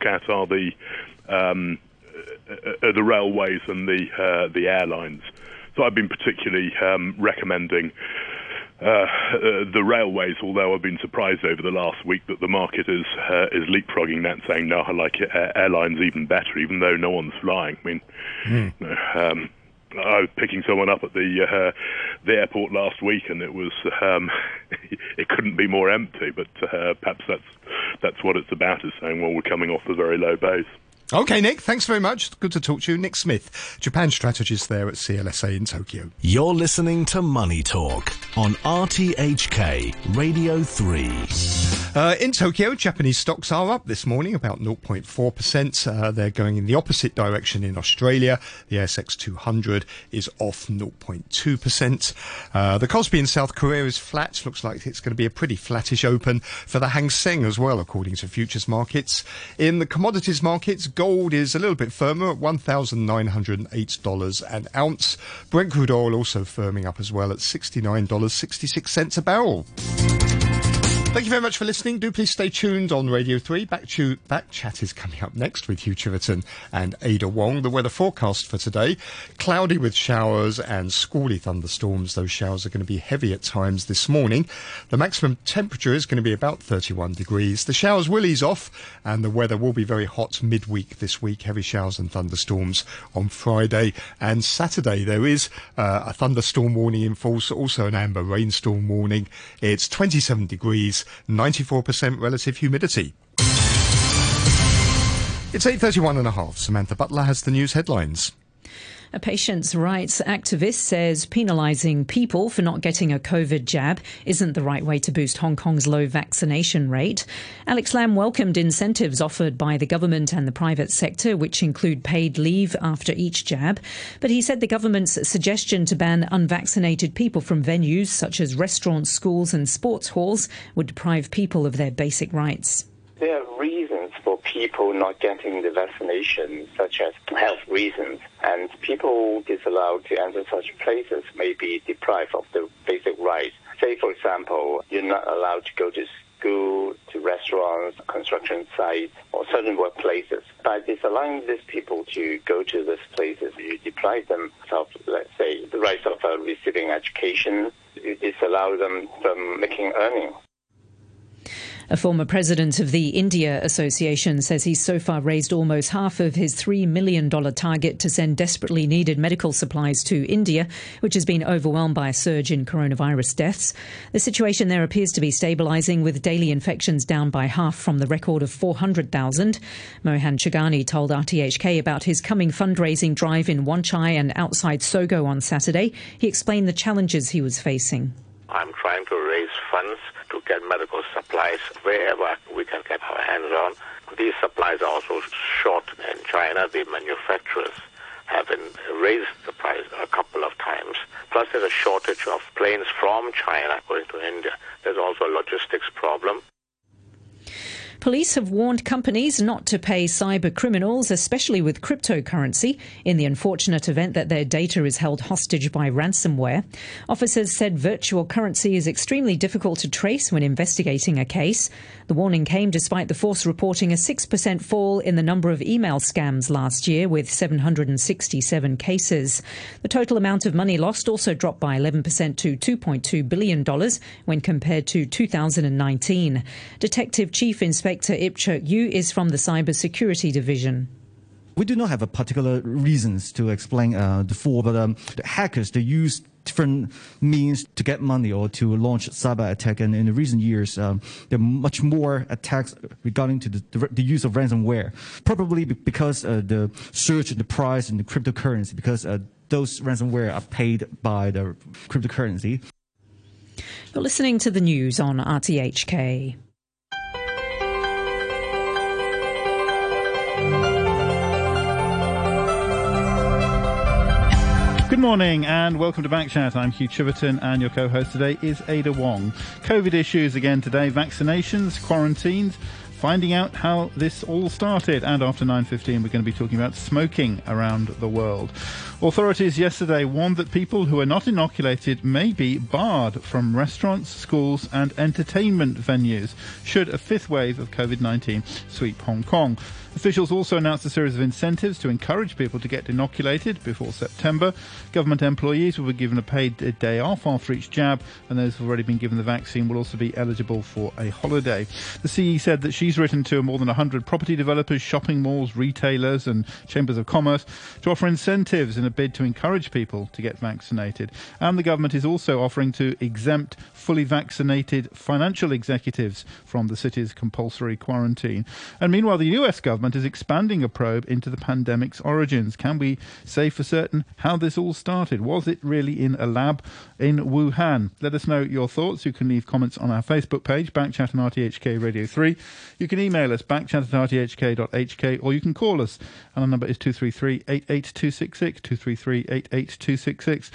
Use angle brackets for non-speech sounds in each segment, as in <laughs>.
look at are the um, uh, the railways and the uh, the airlines. So I've been particularly um, recommending uh, uh, the railways, although I've been surprised over the last week that the market is uh, is leapfrogging that, saying no, I like airlines even better, even though no one's flying. I mean, mm. um, I was picking someone up at the uh, the airport last week, and it was um, <laughs> it couldn't be more empty. But uh, perhaps that's that's what it's about, is saying, well, we're coming off a very low base. Okay, Nick, thanks very much. Good to talk to you. Nick Smith, Japan strategist there at CLSA in Tokyo. You're listening to Money Talk on RTHK Radio 3. Uh, in Tokyo, Japanese stocks are up this morning, about 0.4%. Uh, they're going in the opposite direction in Australia. The ASX 200 is off 0.2%. Uh, the Kospi in South Korea is flat. Looks like it's going to be a pretty flattish open for the Hang Seng as well, according to futures markets. In the commodities markets, Gold is a little bit firmer at $1,908 an ounce. Brent crude oil also firming up as well at $69.66 a barrel. Thank you very much for listening. Do please stay tuned on Radio 3. Back, to, back chat is coming up next with Hugh Chiverton and Ada Wong. The weather forecast for today cloudy with showers and squally thunderstorms. Those showers are going to be heavy at times this morning. The maximum temperature is going to be about 31 degrees. The showers will ease off and the weather will be very hot midweek this week. Heavy showers and thunderstorms on Friday and Saturday. There is uh, a thunderstorm warning in force, also an amber rainstorm warning. It's 27 degrees 94% relative humidity. It's 8.31 and a half. Samantha Butler has the news headlines. A patients' rights activist says penalising people for not getting a COVID jab isn't the right way to boost Hong Kong's low vaccination rate. Alex Lam welcomed incentives offered by the government and the private sector, which include paid leave after each jab. But he said the government's suggestion to ban unvaccinated people from venues such as restaurants, schools, and sports halls would deprive people of their basic rights. Are people not getting the vaccination, such as health reasons, and people disallowed to enter such places may be deprived of the basic rights. Say, for example, you're not allowed to go to school, to restaurants, construction sites, or certain workplaces. By disallowing these people to go to these places, you deprive them of, let's say, the rights of uh, receiving education. You disallow them from making earnings. A former president of the India Association says he's so far raised almost half of his $3 million target to send desperately needed medical supplies to India, which has been overwhelmed by a surge in coronavirus deaths. The situation there appears to be stabilizing, with daily infections down by half from the record of 400,000. Mohan Chugani told RTHK about his coming fundraising drive in Wan Chai and outside Sogo on Saturday. He explained the challenges he was facing. I'm trying to raise funds to get medical supplies wherever we can get our hands on. These supplies are also short in China. The manufacturers have raised the price a couple of times. Plus, there's a shortage of planes from China going to India. There's also a logistics problem. Police have warned companies not to pay cyber criminals, especially with cryptocurrency, in the unfortunate event that their data is held hostage by ransomware. Officers said virtual currency is extremely difficult to trace when investigating a case. The warning came despite the force reporting a 6% fall in the number of email scams last year, with 767 cases. The total amount of money lost also dropped by 11% to $2.2 billion when compared to 2019. Detective Chief Inspector Inspector Ip Chuk Yu is from the Cybersecurity Division. We do not have a particular reasons to explain uh, the four, but um, the hackers they use different means to get money or to launch cyber attack. And in the recent years, um, there are much more attacks regarding to the, the, the use of ransomware. Probably because uh, the surge in the price in the cryptocurrency, because uh, those ransomware are paid by the cryptocurrency. You're listening to the news on RTHK. Good morning and welcome to Backchat. I'm Hugh Chiverton and your co-host today is Ada Wong. COVID issues again today, vaccinations, quarantines, finding out how this all started. And after 9.15 we're going to be talking about smoking around the world. Authorities yesterday warned that people who are not inoculated may be barred from restaurants, schools and entertainment venues should a fifth wave of COVID-19 sweep Hong Kong. Officials also announced a series of incentives to encourage people to get inoculated before September. Government employees will be given a paid day off after each jab, and those who've already been given the vaccine will also be eligible for a holiday. The CE said that she's written to more than 100 property developers, shopping malls, retailers, and chambers of commerce to offer incentives in a bid to encourage people to get vaccinated. And the government is also offering to exempt fully vaccinated financial executives from the city's compulsory quarantine. And meanwhile, the US government is expanding a probe into the pandemic's origins. Can we say for certain how this all started? Was it really in a lab in Wuhan? Let us know your thoughts. You can leave comments on our Facebook page, Backchat and RTHK Radio 3. You can email us, backchat at rthk.hk, or you can call us. And our number is 233 88266, 233 88266.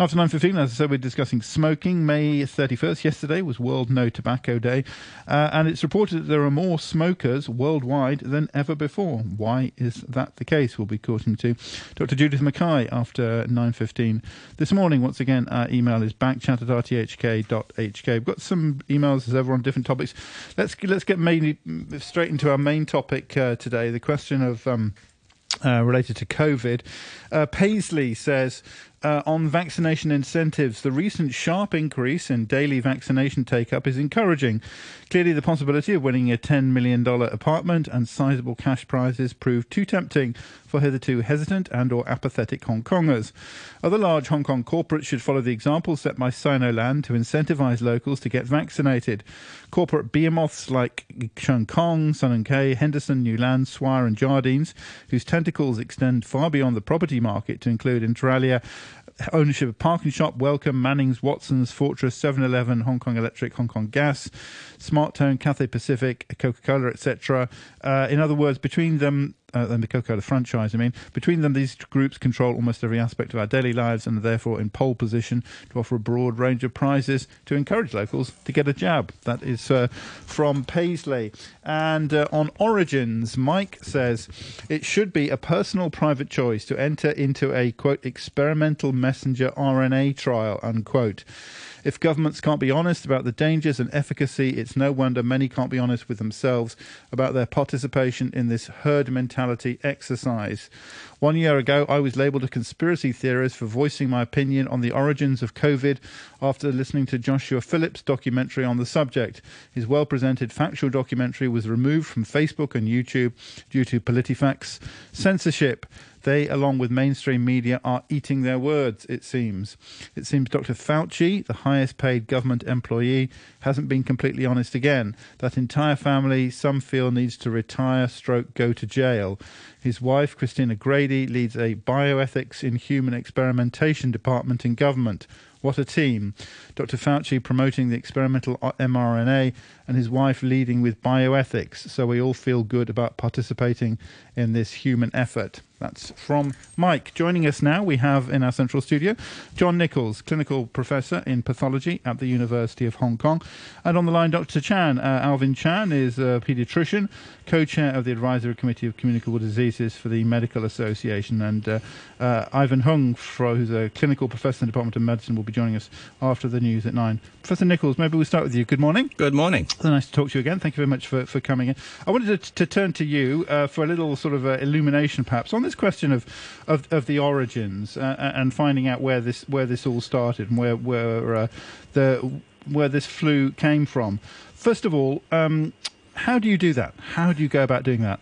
After 9.15, as I said, we're discussing smoking. May 31st, yesterday, was World No Tobacco Day. Uh, and it's reported that there are more smokers worldwide than ever before. Why is that the case? We'll be talking to Dr. Judith Mackay after 9.15 this morning. Once again, our email is backchat at rthk.hk. We've got some emails as ever on different topics. Let's, let's get mainly straight into our main topic uh, today, the question of... Um, uh, related to COVID. Uh, Paisley says uh, on vaccination incentives, the recent sharp increase in daily vaccination take up is encouraging. Clearly, the possibility of winning a $10 million apartment and sizable cash prizes proved too tempting for hitherto hesitant and or apathetic Hong Kongers. Other large Hong Kong corporates should follow the example set by Sinoland to incentivize locals to get vaccinated. Corporate behemoths like Cheung Kong, Sun Hung Kai, Henderson, New Land, Swire and Jardines, whose tentacles extend far beyond the property market to include Interalia, ownership of Parking Shop, Wellcome, Mannings, Watson's, Fortress, 7-Eleven, Hong Kong Electric, Hong Kong Gas, SmarTone, Cathay Pacific, Coca-Cola, etc. Uh, in other words, between them, uh, the Coca-Cola franchise, I mean, between them, these groups control almost every aspect of our daily lives and are therefore in pole position to offer a broad range of prizes to encourage locals to get a jab. That is uh, from Paisley. And uh, on Origins, Mike says it should be a personal private choice to enter into a, quote, experimental messenger RNA trial, unquote. If governments can't be honest about the dangers and efficacy, it's no wonder many can't be honest with themselves about their participation in this herd mentality exercise. One year ago, I was labelled a conspiracy theorist for voicing my opinion on the origins of COVID after listening to Joshua Philipp's documentary on the subject. His well presented factual documentary was removed from Facebook and YouTube due to PolitiFact's censorship. They, along with mainstream media, are eating their words, it seems. It seems Dr. Fauci, the highest paid government employee, hasn't been completely honest again. That entire family, some feel, needs to retire, stroke, go to jail. His wife, Christina Grady, leads a bioethics in human experimentation department in government. What a team. Dr. Fauci promoting the experimental mRNA and his wife leading with bioethics. So we all feel good about participating in this human effort. That's from Mike. Joining us now, we have in our central studio John Nicholls, clinical professor in pathology at the University of Hong Kong. And on the line, Dr. Chan. Uh, Alvin Chan is a pediatrician, co chair of the Advisory Committee of Communicable Diseases for the Medical Association. And uh, uh, Ivan Hung, who's a clinical professor in the Department of Medicine, will be joining us after the news at nine. Professor Nicholls, maybe we'll start with you. Good morning. Good morning. Nice to talk to you again. Thank you very much for, for coming in. I wanted to, to turn to you uh, for a little sort of uh, illumination, perhaps, on this question of of, of the origins uh, and finding out where this where this all started and where where uh, the where this flu came from. First of all, um, how do you do that? How do you go about doing that?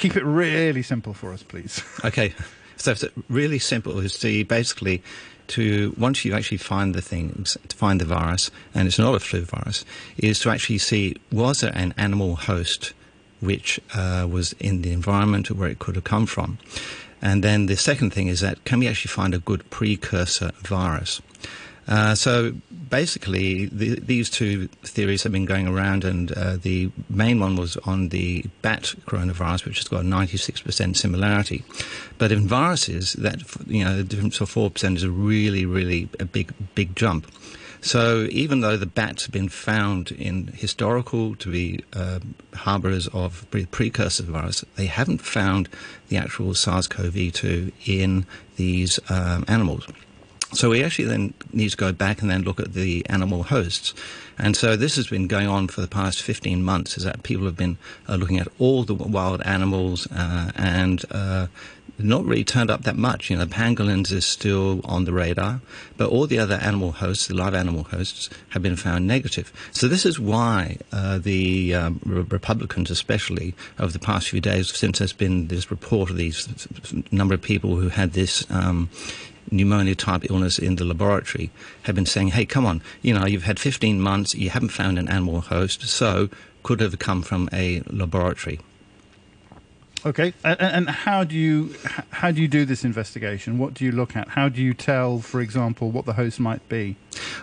Keep it really simple for us, please. Okay. So really simple is to basically to once you actually find the things, to find the virus, and it's not a flu virus, is to actually see was there an animal host which uh, was in the environment where it could have come from. And then the second thing is that can we actually find a good precursor virus? Uh, so basically, the, these two theories have been going around, and uh, the main one was on the bat coronavirus, which has got a 96% similarity. But in viruses, that you know, the difference of 4% is a really, really a big, big jump. So even though the bats have been found in historical to be uh, harbourers of precursor virus, they haven't found the actual SARS-CoV-2 in these um, animals. So we actually then need to go back and then look at the animal hosts. And so this has been going on for the past 15 months, is that people have been uh, looking at all the wild animals uh, and uh, not really turned up that much. You know, the pangolins is still on the radar, but all the other animal hosts, the live animal hosts, have been found negative. So this is why uh, the um, Republicans, especially over the past few days, since there's been this report of these number of people who had this. Um, pneumonia type illness in the laboratory have been saying, hey, come on, you know, you've had 15 months, you haven't found an animal host, so could have come from a laboratory. Okay, and, and, how do you how do you do this investigation? What do you look at? How do you tell, for example, what the host might be?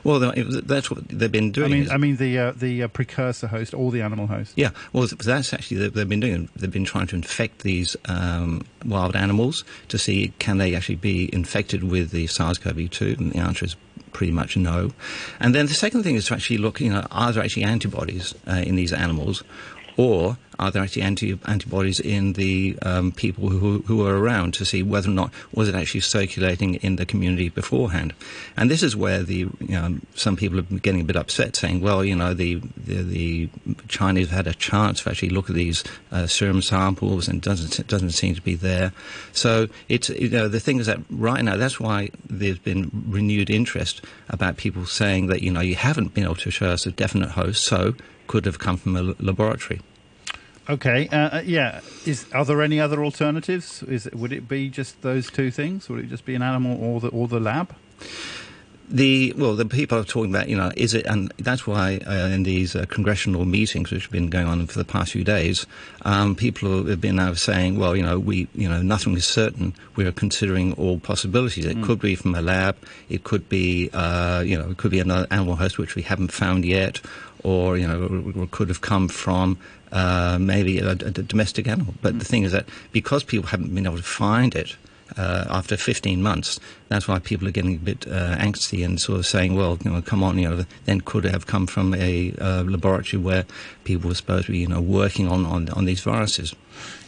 Well, that's what they've been doing. I mean, I mean the uh, the uh, precursor host or the animal host. Yeah, well, that's actually they've been doing. They've been trying to infect these um, wild animals to see can they actually be infected with the SARS-CoV-2, and the answer is pretty much no. And then the second thing is to actually look, you know, are there actually antibodies uh, in these animals, or are there actually anti- antibodies in the um, people who, who are around to see whether or not was it actually circulating in the community beforehand? And this is where the you know, some people are getting a bit upset, saying, well, you know, the the, the Chinese have had a chance to actually look at these uh, serum samples and doesn't doesn't seem to be there. So it's you know the thing is that right now that's why there's been renewed interest about people saying that you know you haven't been able to show us a definite host, so could have come from a laboratory. Okay, uh, uh, yeah. Is are there any other alternatives? Is would it be just those two things? Would it just be an animal or the or the lab? The well, the people are talking about, you know, is it, and that's why uh, in these uh, congressional meetings which have been going on for the past few days, um, people have been now saying, well, you know, we, you know, nothing is certain. We are considering all possibilities. It mm. could be from a lab. It could be, uh, you know, it could be another animal host which we haven't found yet, or you know, could have come from uh, maybe a, a, domestic animal. But mm. the thing is that because people haven't been able to find it uh, after 15 months, that's why people are getting a bit uh, angsty and sort of saying, well, you know, come on, you know, then could have come from a uh, laboratory where people were supposed to be, you know, working on, on, on these viruses.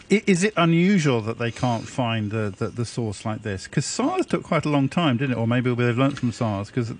Is it unusual that they can't find the, the, the source like this? Because SARS took quite a long time, didn't it? Or maybe they've learnt from SARS because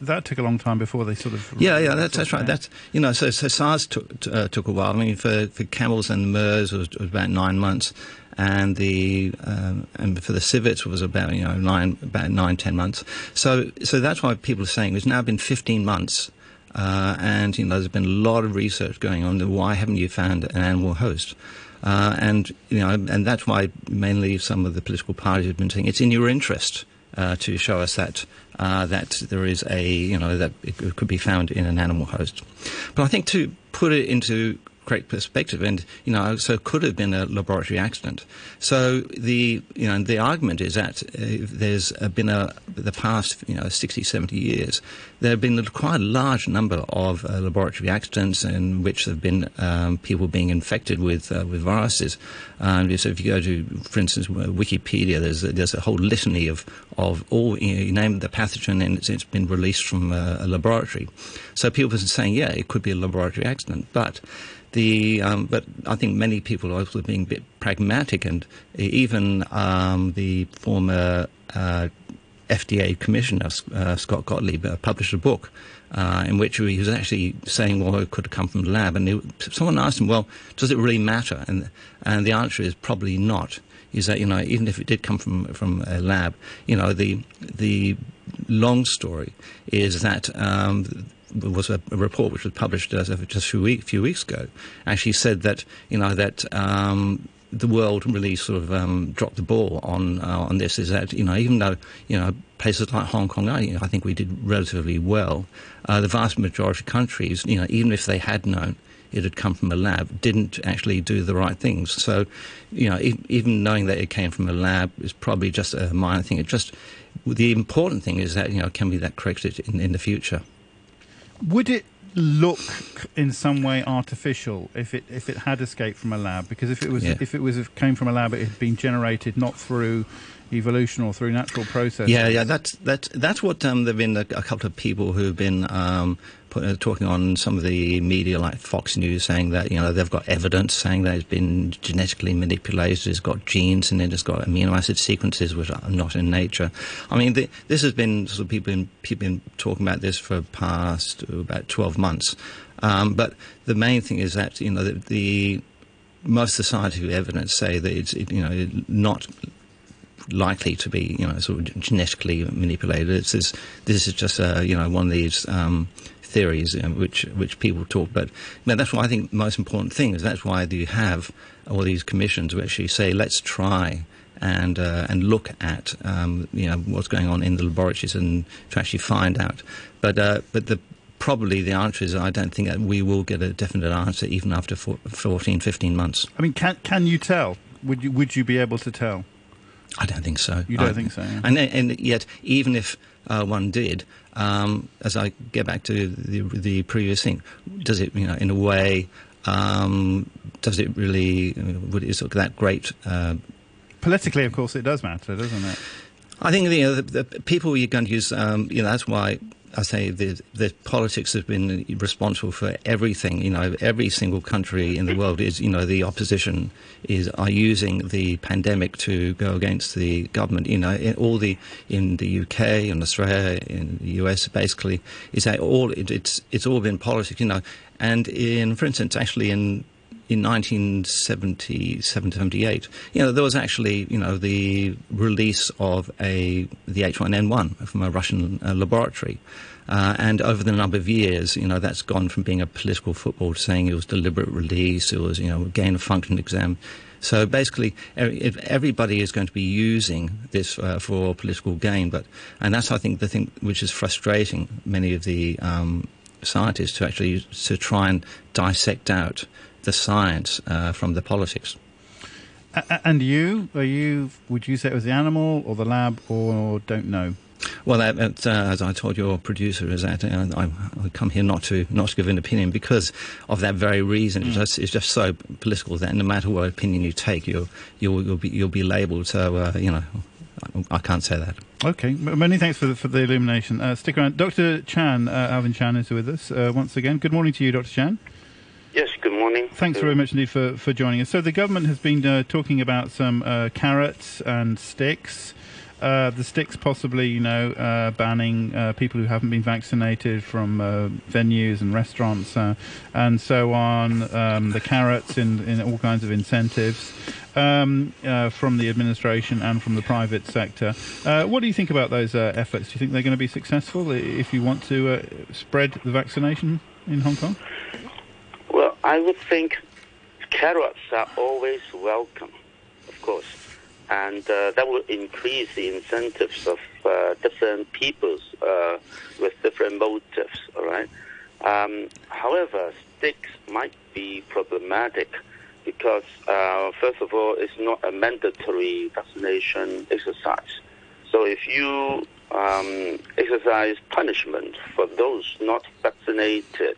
that took a long time before they sort of. Yeah, yeah, that's, that's right. That's you know, so, so SARS took uh, took a while. I mean, for for camels and MERS it was, it was about nine months, and the um, and for the civets was about you know nine about nine ten months. So so that's why people are saying it's now been fifteen months. Uh, and you know, there's been a lot of research going on. Why haven't you found an animal host? Uh, and you know, and that's why mainly some of the political parties have been saying it's in your interest uh, to show us that uh, that there is a you know that it could be found in an animal host. But I think to put it into correct perspective. And, you know, so could have been a laboratory accident. So the, you know, the argument is that uh, there's been a, the past, you know, 60, 70 years, there have been quite a large number of uh, laboratory accidents in which there have been um, people being infected with, uh, with viruses. Um, so if you go to, for instance, Wikipedia, there's a, there's a whole litany of, of all, you, know, you name the pathogen and it's, it's been released from a, a laboratory. So people are saying, yeah, it could be a laboratory accident. But the, um, but I think many people are also being a bit pragmatic, and even um, the former uh, FDA commissioner, uh, Scott Gottlieb, uh, published a book uh, in which he was actually saying, well, it could have come from the lab. And someone asked him, well, does it really matter? And, and the answer is probably not. Is that, you know, even if it did come from, from a lab, you know, the, the long story is that um, was a, report which was published uh, just a few, weeks ago, actually said that you know that um, the world really sort of um, dropped the ball on uh, on this. Is that you know even though you know places like Hong Kong, I, you know, I think we did relatively well. Uh, the vast majority of countries, you know, even if they had known it had come from a lab, didn't actually do the right things. So, you know, even knowing that it came from a lab is probably just a minor thing. It just the important thing is that you know can be that corrected in, in the future. Would it look in some way artificial if it if it had escaped from a lab? Because if it was yeah. if it was came from a lab, it had been generated not through evolution or through natural processes. Yeah, yeah, that's that's that's what um, there've been a, a, couple of people who've been um, put, uh, talking on some of the media like Fox News saying that you know they've got evidence saying that it's been genetically manipulated, it's got genes and it, it's got amino acid sequences which are not in nature. I mean, the, this has been sort of people been people been talking about this for past uh, about twelve months. Um, but the main thing is that you know the, the most scientific evidence say that it's you know not likely to be, you know, sort of genetically manipulated. It's this, this is just, uh, you know, one of these um, theories you know, which which people talk. about. know, that's why I think the most important thing is that's why you have all these commissions which actually say, let's try and uh, and look at um, you know what's going on in the laboratories and to actually find out. But uh, but the probably the answer is I don't think we will get a definite answer even after 14, 15 months. I mean, can can you tell? Would you would you be able to tell? I don't think so. You don't I, think so? Yeah. And, and yet, even if uh, one did, um, as I get back to the, the previous thing, does it, you know, in a way, um, does it really, would it, is that great? Uh, Politically, of course, it does matter, doesn't it? I think you know, the, the people you're going to use, um, you know, that's why I say the, the politics have been responsible for everything. You know, every single country in the world is, you know, the opposition is are using the pandemic to go against the government. You know, in all the in the UK, in Australia, in the US, basically, is that all it, it's it's all been politics. You know, and in, for instance, actually in in 1977 78, you know, there was actually, you know, the release of a the H1N1 from a Russian uh, laboratory. Uh, and over the number of years, you know, that's gone from being a political football to saying it was deliberate release, it was, you know, gain of function exam. So basically, everybody is going to be using this uh, for political gain, but and that's I think the thing which is frustrating many of the um, scientists to actually to try and dissect out the science uh, from the politics. And you, are you? Would you say it was the animal or the lab, or don't know? Well, uh, as I told your producer, is that uh, I, I, come here not to not to give an opinion because of that very reason. Mm. It's, just, it's, just, so political that no matter what opinion you take, you'll you'll, you'll be you'll be labelled. So uh, you know, I, I, can't say that. Okay, many thanks for the, for the illumination. Uh, stick around, Dr. Chan. Uh, Alvin Chan is with us once again. Good morning to you, Dr. Chan. Yes, good morning. Thanks very much indeed for, for joining us. So the government has been uh, talking about some uh, carrots and sticks. Uh, the sticks possibly, you know, uh, banning uh, people who haven't been vaccinated from uh, venues and restaurants and so on. Um, the carrots in, in all kinds of incentives um, from the administration and from the private sector. what do you think about those efforts? Do you think they're going to be successful if you want to spread the vaccination in Hong Kong? I would think carrots are always welcome, of course, and uh, that will increase the incentives of uh, different peoples uh, with different motives. All right. Um, however, sticks might be problematic because, uh, first of all, it's not a mandatory vaccination exercise. So if you um, exercise punishment for those not vaccinated,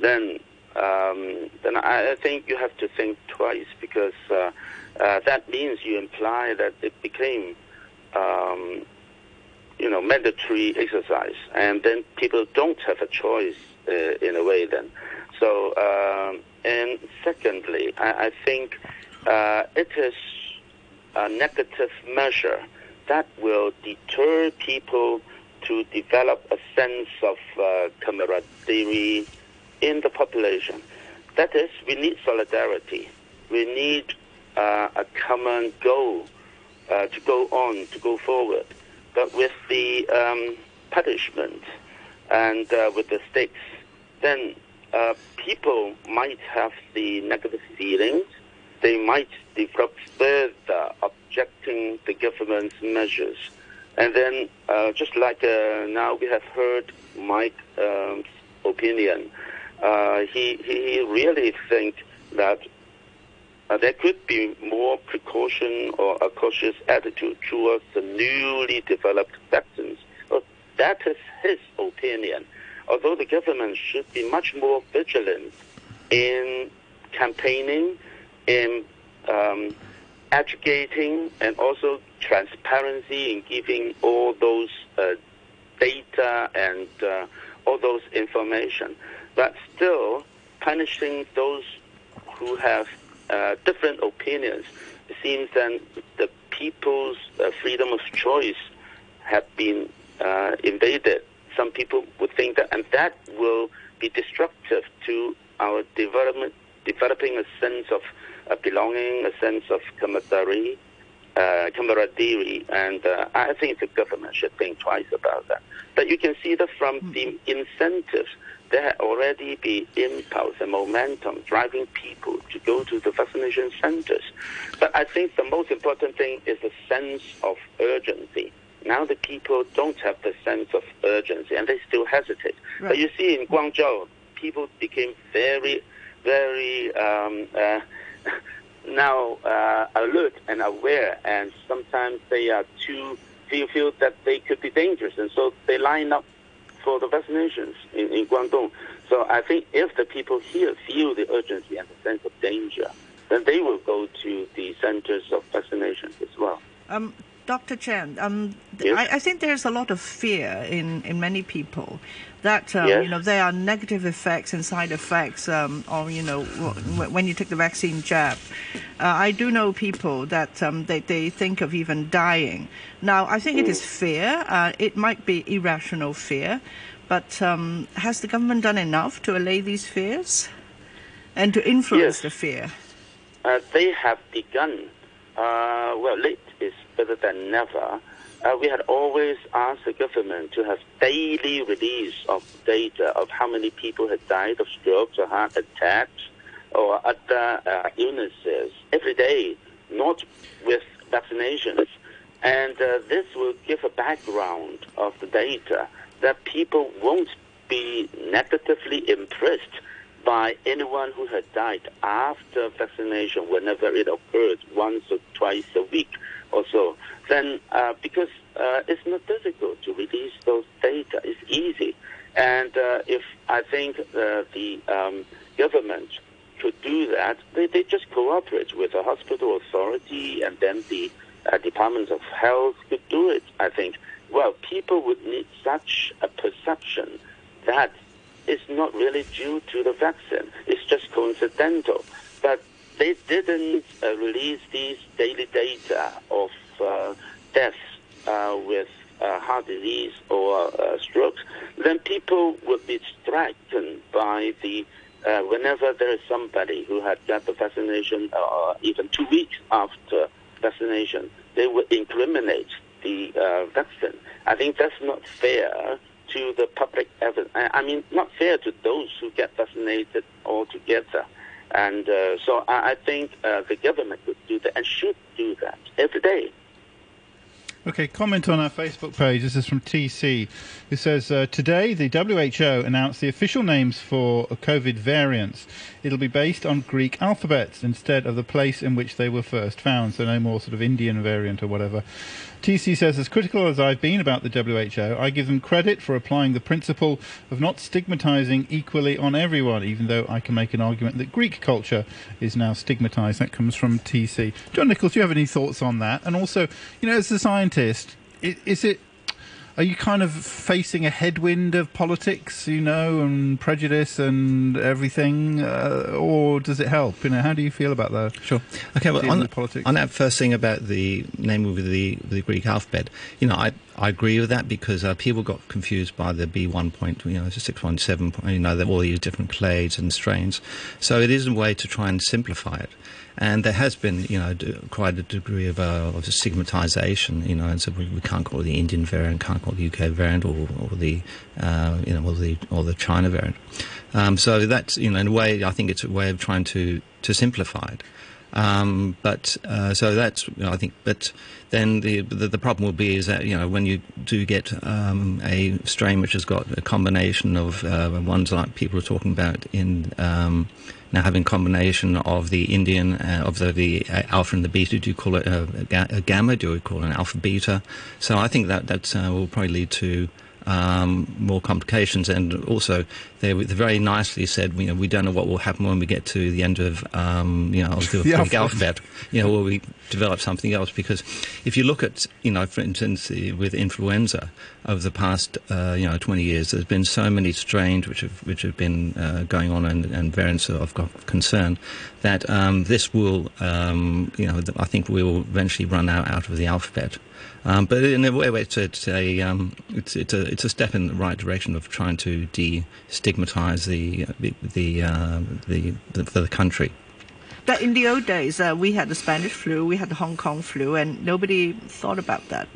then um, then I, think you have to think twice because uh, uh, that means you imply that it became, um, you know, mandatory exercise, and then people don't have a choice uh, in a way. Then, so um, and secondly, I, I think uh, it is a negative measure that will deter people to develop a sense of uh, camaraderie in the population. That is, we need solidarity. We need uh, a common goal uh, to go on, to go forward. But with the um, punishment and uh, with the stakes, then uh, people might have the negative feelings. They might develop further objecting the government's measures. And then, uh, just like uh, now we have heard Mike's um, opinion, uh, he, he really think that uh, there could be more precaution or a cautious attitude towards the newly developed vaccines. That is his opinion. Although the government should be much more vigilant in campaigning, in um, educating, and also transparency in giving all those uh, data and uh, all those information. But still, punishing those who have uh, different opinions, it seems then the people's uh, freedom of choice have been uh, invaded. Some people would think that, and that will be destructive to our development, developing a sense of uh, belonging, a sense of camaraderie, uh, camaraderie, and uh, I think the government should think twice about that. But you can see that from mm. the incentives, there already be impulse and momentum driving people to go to the vaccination centers. But I think the most important thing is the sense of urgency. Now the people don't have the sense of urgency and they still hesitate. Right. But you see in Guangzhou, people became very, very um, uh, <laughs> now uh, alert and aware, and sometimes they are too feel feel that they could be dangerous, and so they line up for the vaccinations in, in Guangdong. So I think if the people here feel the urgency and the sense of danger, then they will go to the centers of vaccination as well. Um, Dr. Chen, um, yes? I, I, think there's a lot of fear in, in many people that um, yes. you know there are negative effects and side effects, um, or you know when you take the vaccine jab. Uh, I do know people that um, they they think of even dying. Now I think mm. it is mm. fear. Uh, it might be irrational fear, but um, has the government done enough to allay these fears and to influence yes. the fear? Uh, they have begun. Uh, well, late is better than never. Uh, we had always asked the government to have daily release of data of how many people had died of strokes or heart attacks or other uh, illnesses every day, not with vaccinations. And uh, this will give a background of the data that people won't be negatively impressed by anyone who had died after vaccination whenever it occurred once or twice a week or so, then uh, because uh, it's not difficult to release those data, it's easy. And uh, if I think uh, the um, government could do that, they, they just cooperate with the hospital authority and then the uh, departments of health could do it, I think. Well, people would need such a perception that it's not really due to the vaccine. It's just coincidental. But they didn't uh, release these daily data of uh, deaths uh, with uh, heart disease or uh, strokes, then people would be stricken by the uh, whenever there is somebody who had got the vaccination, or even two weeks after vaccination, they would incriminate the vaccine. I think that's not fair to the public. I mean, not fair to those who get vaccinated altogether. And uh, so I, I think uh, the government could do that and should do that every day. Okay, comment on our Facebook page. This is from TC, who says uh, Today the WHO announced the official names for COVID variants. It'll be based on Greek alphabets instead of the place in which they were first found, so no more sort of Indian variant or whatever. TC says, as critical as I've been about the WHO, I give them credit for applying the principle of not stigmatizing equally on everyone, even though I can make an argument that Greek culture is now stigmatized. That comes from TC. John Nicholls, do you have any thoughts on that? And also, you know, as a scientist, is it are you kind of facing a headwind of politics, you know, and prejudice and everything, uh, or does it help? You know, how do you feel about that? Sure. Okay. Well, on, on, that first thing about the name of the the Greek alphabet, you know, I I agree with that because uh, people got confused by the B1 point, you know, it's a 617 you know, all these different clades and strains. So it is a way to try and simplify it. And there has been, you know, quite a degree of, uh, of stigmatization, you know, and so we, we, can't call it the Indian variant, can't call it the UK variant, or, or the, uh, you know, or the or the China variant. Um, so that's, you know, in a way, I think it's a way of trying to to simplify it. Um, but uh, so that's you know, I think. But then the, the, the problem will be is that you know when you do get um, a strain which has got a combination of uh, ones like people are talking about in um, now having combination of the Indian uh, of the, the uh, alpha and the beta. Do you call it a, a, gamma? Do you call it an alpha beta? So I think that that uh, will probably lead to um, more complications. And also, they, they, very nicely said, you know, we don't know what will happen when we get to the end of, um, you know, the, the alphabet. alphabet. You know, will we develop something else? Because if you look at, you know, for instance, with influenza over the past, uh, you know, 20 years, there's been so many strains which have which have been uh, going on and, and, variants of concern that um, this will, um, you know, I think we will eventually run out, out of the alphabet. Um, but in a way, it's, it's a um, it's, it's a it's a step in the right direction of trying to destigmatize the the uh, the, the, the country. But in the old days, uh, we had the Spanish flu, we had the Hong Kong flu, and nobody thought about that.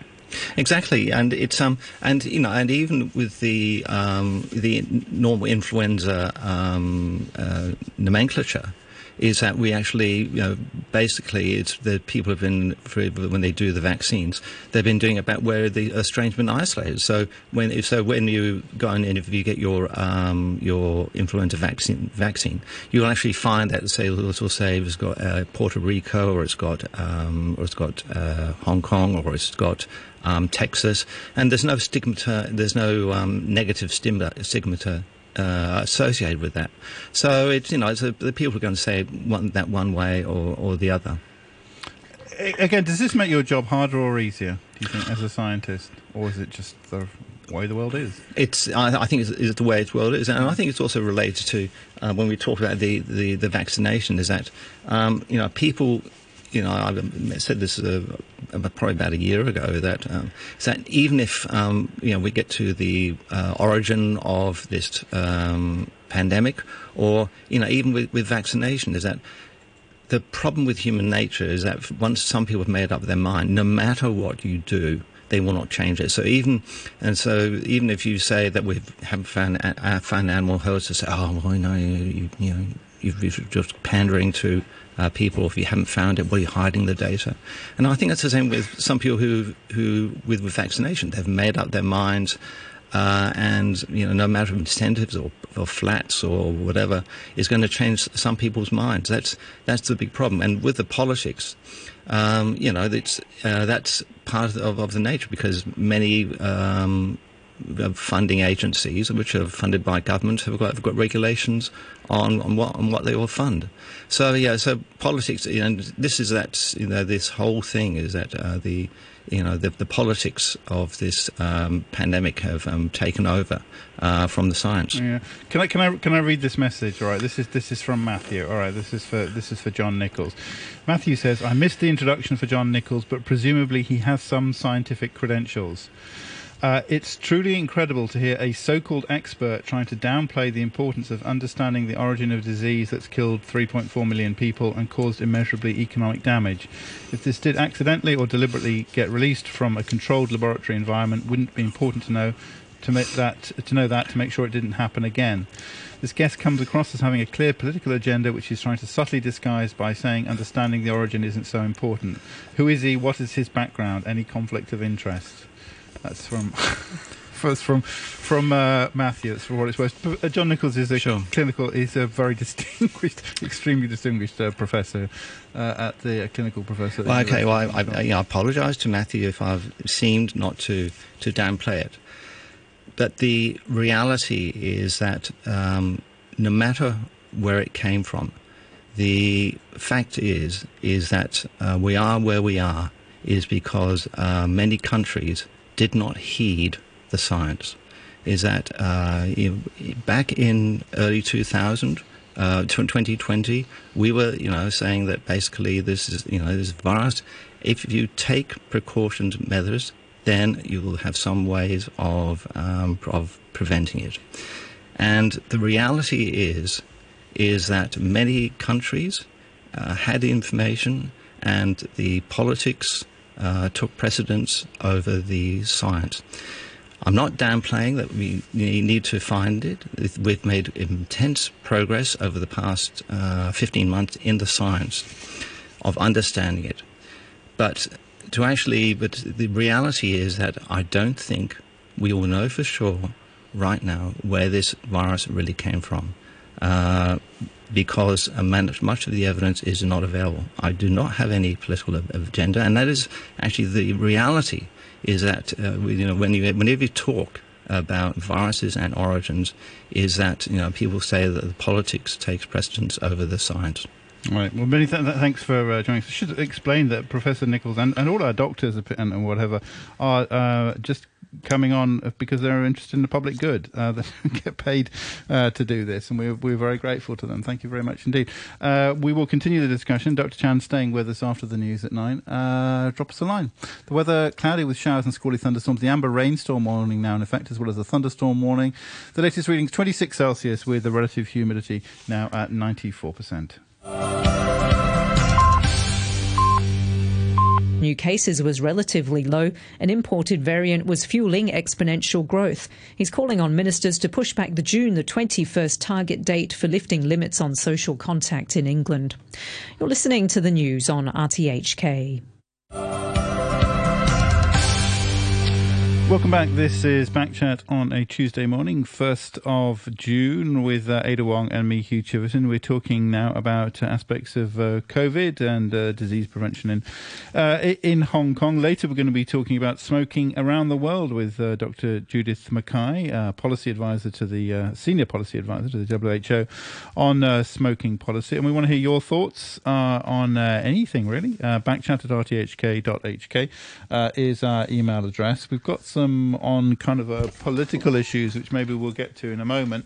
Exactly, and it's um and you know and even with the um the normal influenza um, uh, nomenclature, is that we actually, you know, basically it's the people have been, when they do the vaccines, they've been doing about where the strain's been isolated. So when, so when you go and if you get your, um, your influenza vaccine, vaccine, you'll actually find that, say, it'll say it's got uh, Puerto Rico or it's got, um, or it's got uh, Hong Kong or it's got um, Texas, and there's no stigmata, there's no um, negative stigmata uh, associated with that. So it's you know it's a, the people are going to say one, that one way or, or the other. Again, does this make your job harder or easier? Do you think as a scientist, or is it just the way the world is? It's I, I think it's, it's, the way the world is, and I think it's also related to uh, when we talk about the, the, the vaccination. Is that um, you know people you know, I said this uh, probably about a year ago that um, that even if um, you know we get to the uh, origin of this um, pandemic, or you know even with, with vaccination, is that the problem with human nature is that once some people have made up their mind, no matter what you do, they will not change it. So even and so even if you say that we haven't found uh, found animal hosts to say, oh well, you know, you, you know, you're just pandering to uh, people. If you haven't found it, well, you're hiding the data. And I think it's the same with some people who, who with, with vaccination, they've made up their minds. Uh, and you know, no matter of incentives or, or flats or whatever, is going to change some people's minds. That's that's the big problem. And with the politics, um, you know, that's uh, that's part of, of the nature because many um, funding agencies, which are funded by government, have got, have got regulations on, on what on what they will fund. So yeah, so politics, you know, this is that you know this whole thing is that uh, the you know the, the politics of this um, pandemic have um, taken over uh, from the science. Yeah. Can I can I can I read this message? All right, this is this is from Matthew. All right, this is for this is for John Nicholls. Matthew says, "I missed the introduction for John Nicholls, but presumably he has some scientific credentials." Uh, it's truly incredible to hear a so called expert trying to downplay the importance of understanding the origin of a disease that's killed 3.4 million people and caused immeasurably economic damage. If this did accidentally or deliberately get released from a controlled laboratory environment, wouldn't it be important to know to make that to know that to make sure it didn't happen again. This guest comes across as having a clear political agenda, which he's trying to subtly disguise by saying understanding the origin isn't so important. Who is he? What is his background? Any conflict of interest? That's from <laughs> first from from uh, Matthew. That's for what it's worth. But, uh, John Nicholls is a sure. clinical. He's a very <laughs> distinguished, extremely distinguished uh, professor uh, at the uh, clinical professor. Well, okay. Well, I, I, I apologise to Matthew if I've seemed not to to downplay it. But the reality is that um, no matter where it came from, the fact is is that uh, we are where we are is because many countries did not heed the science is that uh, back in early 2000, uh, 2020, we were, you know, saying that basically this is, you know, this virus, if you take precautions methods, then you will have some ways of, um, of preventing it. And the reality is, is that many countries uh, had information and the politics uh, took precedence over the science. I'm not downplaying that we need to find it. We've made intense progress over the past uh, 15 months in the science of understanding it. But to actually, but the reality is that I don't think we all know for sure right now where this virus really came from. Uh, because much of the evidence is not available. I do not have any political agenda, and that is actually the reality. Is that uh, you know when you whenever you talk about viruses and origins is that you know people say that the politics takes precedence over the science. Right. Well, many th- thanks for uh, joining us. I should explain that Professor Nicholls and, and all our doctors and, and whatever are uh, just coming on because they're interested in the public good. Uh, <laughs> they get paid uh, to do this, and we're, we're very grateful to them. Thank you very much indeed. Uh, we will continue the discussion. Dr. Chan staying with us after the news at nine. Uh, drop us a line. The weather cloudy with showers and squally thunderstorms. The amber rainstorm warning now in effect, as well as a thunderstorm warning. The latest readings 26 Celsius with the relative humidity now at 94%. Mm. New cases was relatively low. An imported variant was fueling exponential growth. He's calling on ministers to push back the June the 21st target date for lifting limits on social contact in England. You're listening to the news on RTHK. Welcome back. This is Backchat on a Tuesday morning, 1st of June, with uh, Ada Wong and me, Hugh Chiverton. We're talking now about uh, aspects of uh, COVID and uh, disease prevention in, uh, in Hong Kong. Later, we're going to be talking about smoking around the world with uh, Dr. Judith Mackay, policy advisor to the senior policy advisor to the WHO on smoking policy. And we want to hear your thoughts on anything, really. backchat at rthk.hk is our email address. We've got some some on kind of a political issues, which maybe we'll get to in a moment.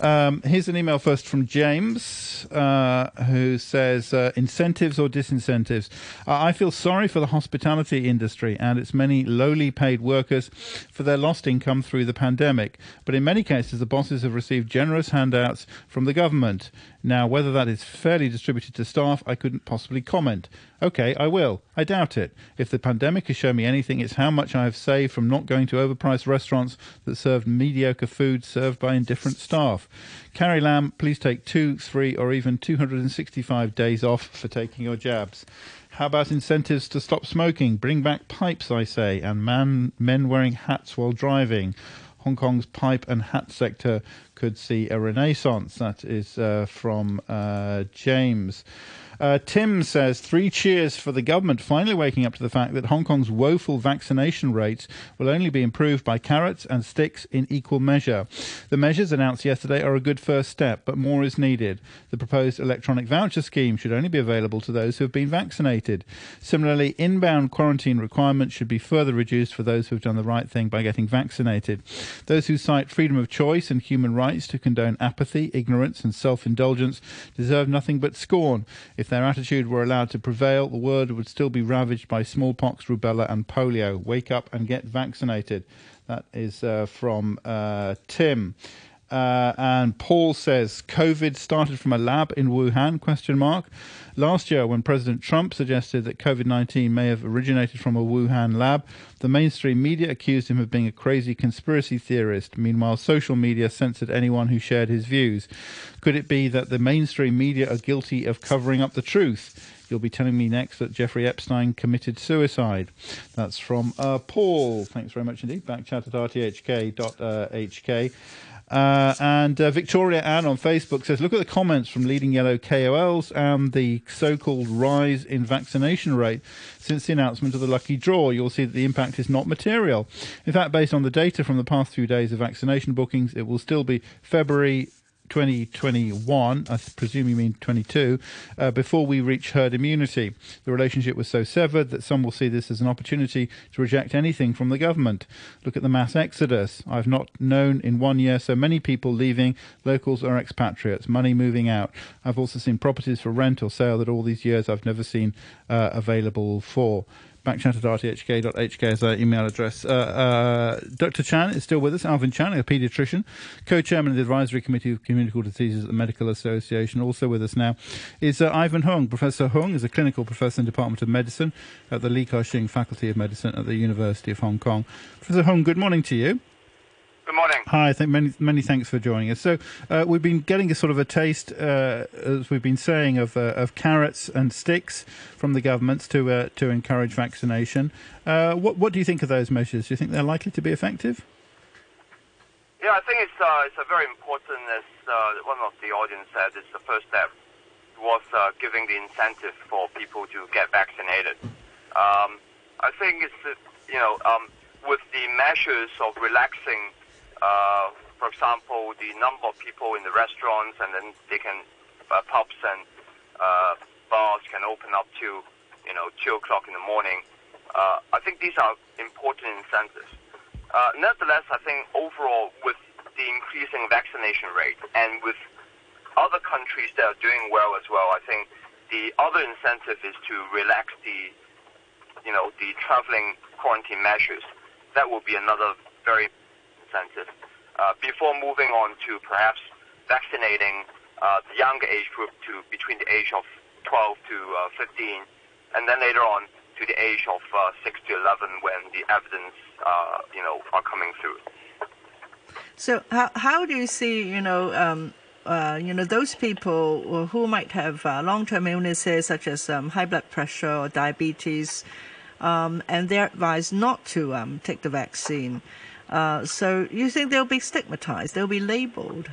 Um, here's an email first from James, uh, who says uh, incentives or disincentives. Uh, I feel sorry for the hospitality industry and its many lowly paid workers for their lost income through the pandemic. But in many cases, the bosses have received generous handouts from the government. Now, whether that is fairly distributed to staff, I couldn't possibly comment. Okay, I will. I doubt it. If the pandemic has shown me anything, it's how much I have saved from not going to overpriced restaurants that served mediocre food served by indifferent staff. Carrie Lam, please take two, three, or even 265 days off for taking your jabs. How about incentives to stop smoking? Bring back pipes, I say, and man, men wearing hats while driving. Hong Kong's pipe and hat sector could see a renaissance. That is uh, from uh, James. Uh, Tim says three cheers for the government finally waking up to the fact that Hong Kong's woeful vaccination rates will only be improved by carrots and sticks in equal measure. The measures announced yesterday are a good first step, but more is needed. The proposed electronic voucher scheme should only be available to those who have been vaccinated. Similarly, inbound quarantine requirements should be further reduced for those who have done the right thing by getting vaccinated. Those who cite freedom of choice and human rights to condone apathy, ignorance, and self indulgence deserve nothing but scorn. If their attitude were allowed to prevail, the world would still be ravaged by smallpox, rubella, and polio. Wake up and get vaccinated. That is uh, from uh, Tim. Uh, and Paul says COVID started from a lab in Wuhan? Question mark. Last year, when President Trump suggested that COVID 19 may have originated from a Wuhan lab, the mainstream media accused him of being a crazy conspiracy theorist. Meanwhile, social media censored anyone who shared his views. Could it be that the mainstream media are guilty of covering up the truth? You'll be telling me next that Jeffrey Epstein committed suicide. That's from uh, Paul. Thanks very much indeed. Backchat at rthk.hk. Uh, and uh, Victoria Ann on Facebook says, look at the comments from leading yellow KOLs and the so-called rise in vaccination rate since the announcement of the lucky draw. You'll see that the impact is not material. In fact, based on the data from the past few days of vaccination bookings, it will still be February 2021, I presume you mean 22, uh, before we reach herd immunity. The relationship was so severed that some will see this as an opportunity to reject anything from the government. Look at the mass exodus. I've not known in one year so many people leaving, locals or expatriates, money moving out. I've also seen properties for rent or sale that all these years I've never seen uh, available for backchat at rthk.hk is our email address. Uh, uh, Dr. Chan is still with us, Alvin Chan, a paediatrician, co-chairman of the Advisory Committee of Communicable Diseases at the Medical Association. Also with us now is uh, Ivan Hung. Professor Hung is a clinical professor in the Department of Medicine at the Li Ka-shing Faculty of Medicine at the University of Hong Kong. Professor Hung, good morning to you. Good morning. Hi, thank, many, many thanks for joining us. So, uh, we've been getting a sort of a taste, uh, as we've been saying, of, uh, of carrots and sticks from the governments to uh, to encourage vaccination. Uh, what, what do you think of those measures? Do you think they're likely to be effective? Yeah, I think it's, uh, it's a very important, as one of the audience said, it's the first step was giving the incentive for people to get vaccinated. Um, I think it's, you know, um, with the measures of relaxing Uh, for example, the number of people in the restaurants, and then they can uh, pubs and uh, bars can open up to you know two o'clock in the morning. Uh, I think these are important incentives. Uh, nevertheless, I think overall with the increasing vaccination rate and with other countries that are doing well as well, I think the other incentive is to relax the you know the traveling quarantine measures. That will be another very incentive. Uh, before moving on to perhaps vaccinating uh, the younger age group to between the age of 12 to uh, 15, and then later on to the age of uh, 6 to 11 when the evidence, you know, are coming through. So how how do you see, you know, um, uh, you know, those people who might have uh, long-term illnesses such as um, high blood pressure or diabetes, um, and they're advised not to um, take the vaccine. Uh, so you think they'll be stigmatized? They'll be labeled?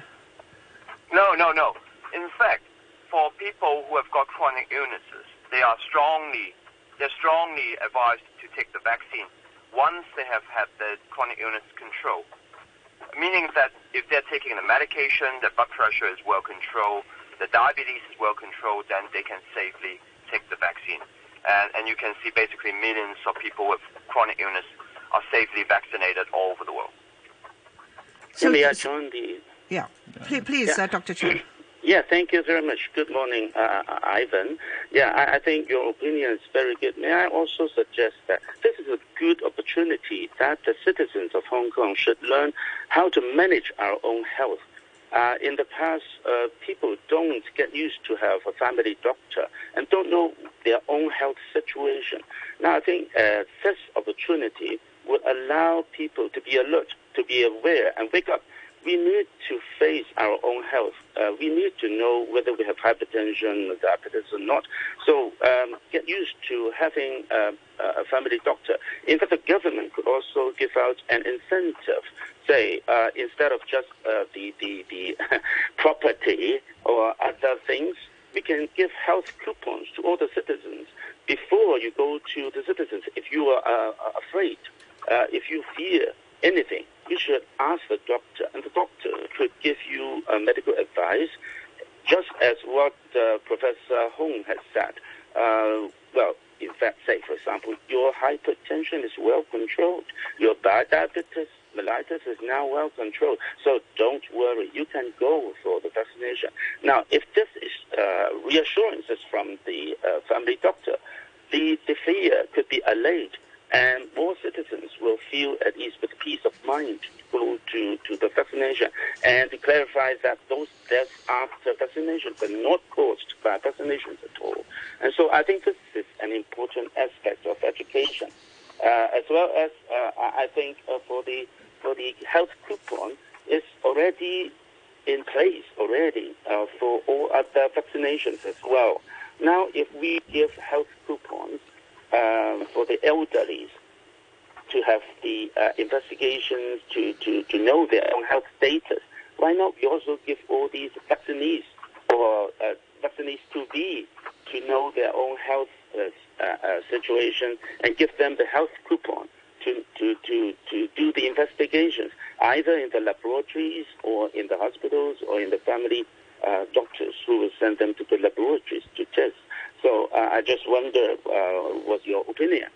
No, no, no. In fact, for people who have got chronic illnesses, they are strongly they're strongly advised to take the vaccine once they have had the chronic illness control. Meaning that if they're taking the medication, their blood pressure is well controlled, the diabetes is well controlled, then they can safely take the vaccine. And, and you can see basically millions of people with chronic illness are safely vaccinated all over the world. So, may I join the? Yeah, please, please yeah. Uh, Dr. Chan. <clears throat> Yeah, thank you very much. Good morning, uh, Ivan. Yeah, I, I, think your opinion is very good. May I also suggest that this is a good opportunity that the citizens of Hong Kong should learn how to manage our own health. Uh, in the past, uh, people don't get used to have a family doctor and don't know their own health situation. Now, I think uh, this opportunity would allow people to be alert, to be aware, and wake up. We need to face our own health. Uh, we need to know whether we have hypertension, diabetes, or not. So um, get used to having uh, a family doctor. In fact, the government could also give out an incentive. Say, uh, instead of just uh, the, the, the <laughs> property or other things, we can give health coupons to all the citizens before you go to the citizens. If you are uh, afraid uh, if you fear anything, you should ask the doctor, and the doctor could give you uh, medical advice, just as what uh, Professor Hung has said. Uh, well, in fact, say, for example, your hypertension is well controlled, your diabetes mellitus is now well controlled. So don't worry, you can go for the vaccination. Now, if this is uh, reassurances from the uh, family doctor, the, the fear could be allayed and more citizens will feel at ease with peace of mind to go to, to the vaccination and to clarify that those deaths after vaccinations are not caused by vaccinations at all. And so I think this is an important aspect of education. Uh, as well as uh, I think uh, for the for the health coupon is already in place already uh, for all other vaccinations as well. Now, if we give health coupons um, for the elderly to have the uh, investigations to, to, to know their own health status. Why not we also give all these vaccinees or uh, vaccinees to be to know their own health uh, uh, situation and give them the health coupon to, to, to, to do the investigations, either in the laboratories or in the hospitals or in the family uh, doctors who will send them to the laboratories to test. So uh, I just wonder uh, what's your opinion?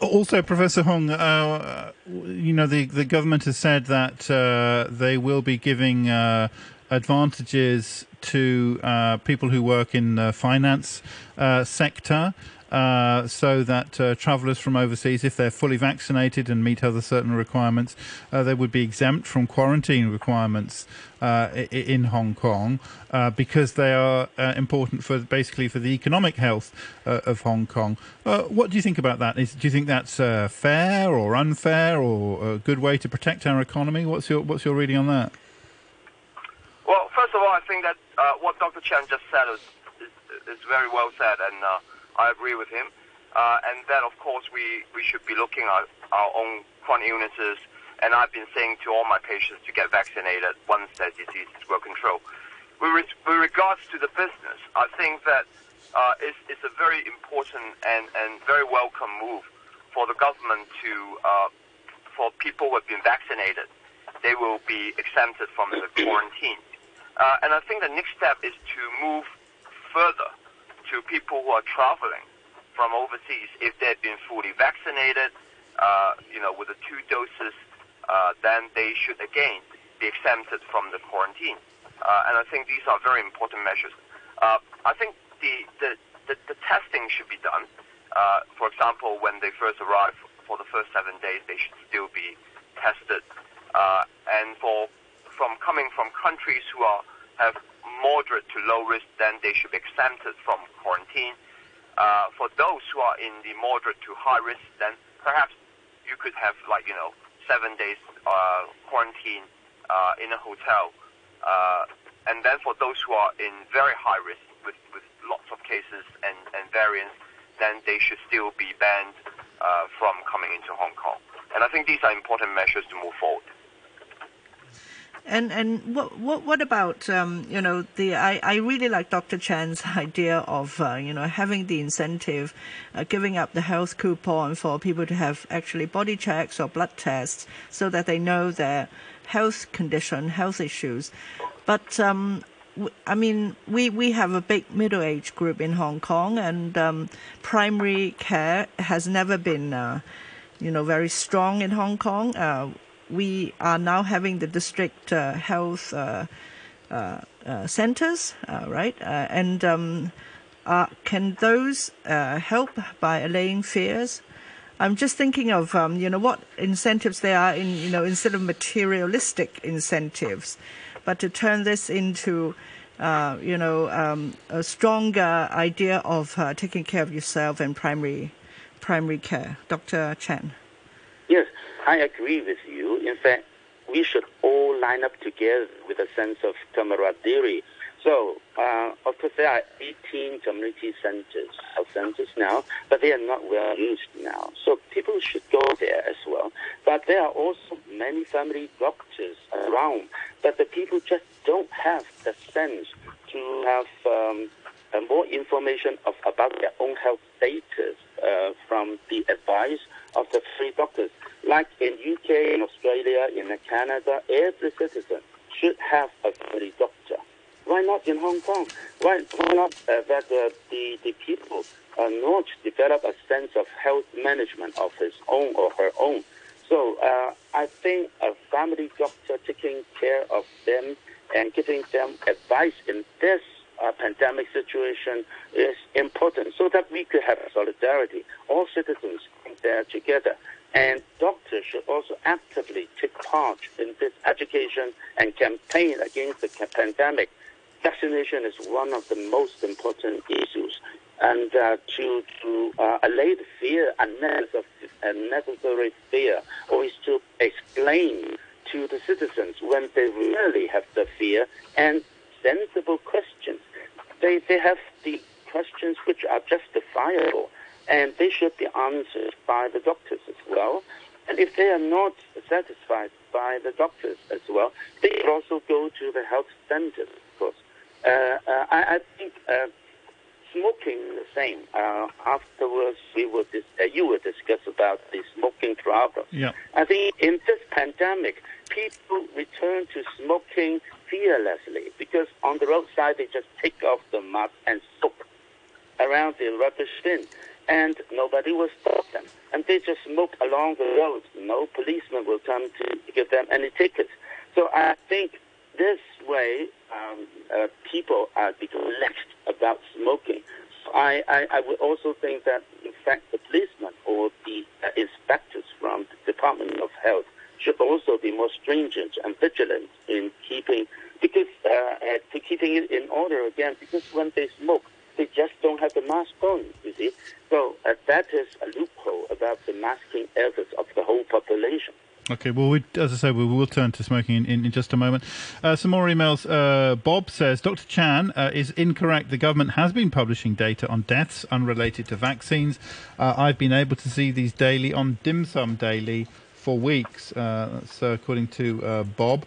Also, Professor Hung, uh, you know, the, the government has said that uh, they will be giving uh, advantages to uh, people who work in the finance sector. Uh, so that uh, travellers from overseas, if they're fully vaccinated and meet other certain requirements, uh, they would be exempt from quarantine requirements uh, in Hong Kong uh, because they are important for basically for the economic health of Hong Kong. what do you think about that? Is, do you think that's fair or unfair or a good way to protect our economy? What's your what's your reading on that? Well, first of all, I think that what Dr. Chan just said is, is, is very well said and I agree with him. Uh, and then, of course, we, we should be looking at our own chronic illnesses. And I've been saying to all my patients to get vaccinated once their is well controlled. With, re- with regards to the business, I think that uh, it's, it's a very important and, and very welcome move for the government to uh, for people who have been vaccinated, they will be exempted from the quarantine. Uh, and I think the next step is to move further to people who are traveling from overseas. If they've been fully vaccinated, uh, you know, with the two doses, uh, then they should again be exempted from the quarantine. Uh, and I think these are very important measures. Uh, I think the, the, the, the, testing should be done. Uh, for example, when they first arrive for the first seven days, they should still be tested. Uh, and for from coming from countries who are have moderate to low risk, then they should be exempted from quarantine. Uh, for those who are in the moderate to high risk, then perhaps you could have like you know seven days uh, quarantine uh, in a hotel, uh, and then for those who are in very high risk with, with lots of cases and, and variants, then they should still be banned uh, from coming into Hong Kong. And I think these are important measures to move forward. And and what what what about um, you know the I, I really like Dr. Chan's <laughs> idea of uh, you know having the incentive, uh, giving up the health coupon for people to have actually body checks or blood tests so that they know their health condition, health issues. But um, I mean, we, we have a big middle age group in Hong Kong, and um, primary care has never been, uh, you know, very strong in Hong Kong. Uh, we are now having the district uh, health uh, uh, centers, right? and um, can those help by allaying fears? I'm just thinking of um, you know what incentives there are in you know instead of materialistic incentives, but to turn this into uh, you know um, a stronger idea of uh, taking care of yourself and primary primary care. Dr. Chan. I agree with you. In fact, we should all line up together with a sense of camaraderie. So, uh, of course, there are 18 community centers, health centers now, but they are not well used now. So people should go there as well. But there are also many family doctors around, but the people just don't have the sense to have um, uh, more information of, about their own health status uh, from the advice of the free doctors. Like in UK, in Australia, in Canada, every citizen should have a family doctor. Why not in Hong Kong? Why, why not uh, that uh, the, the people uh, not develop a sense of health management of his own or her own? So uh, I think a family doctor taking care of them and giving them advice in this uh, pandemic situation is important so that we could have solidarity. All citizens there together. And doctors should also actively take part in this education and campaign against the pandemic. Vaccination is one of the most important issues. And uh, to, to uh, allay the fear, unnecessary, fear, or is to explain to the citizens when they really have the fear and sensible questions. They, they have the questions which are justifiable and they should be answered by the doctors as well. And if they are not satisfied by the doctors as well, they should also go to the health centers, of course. Uh, uh, I, I, think uh, smoking the same. Uh, afterwards, we will dis- uh, you will discuss about the smoking problem. Yeah. I think in this pandemic, people return to smoking fearlessly on the roadside they just take off the mask and smoke around the rubbish bin and nobody will stop them. And they just smoke along the road. No policeman will come to give them any tickets. So I think this way um, uh, people are becoming relaxed about smoking. So I, I, I, would also think that, in fact, the policemen or the uh, inspectors from the Department of Health should also be more stringent and vigilant in keeping because uh, uh to keeping it in order again. Because when they smoke, they just don't have the mask on, you see. So uh, that is a loophole about the masking efforts of the whole population. Okay, well, we, as I said, we will turn to smoking in, in, in just a moment. Uh, some more emails. Uh, Bob says Dr. Chan uh, is incorrect. The government has been publishing data on deaths unrelated to vaccines. Uh, I've been able to see these daily on Dim Sum Daily for weeks. Uh, so, according to uh, Bob.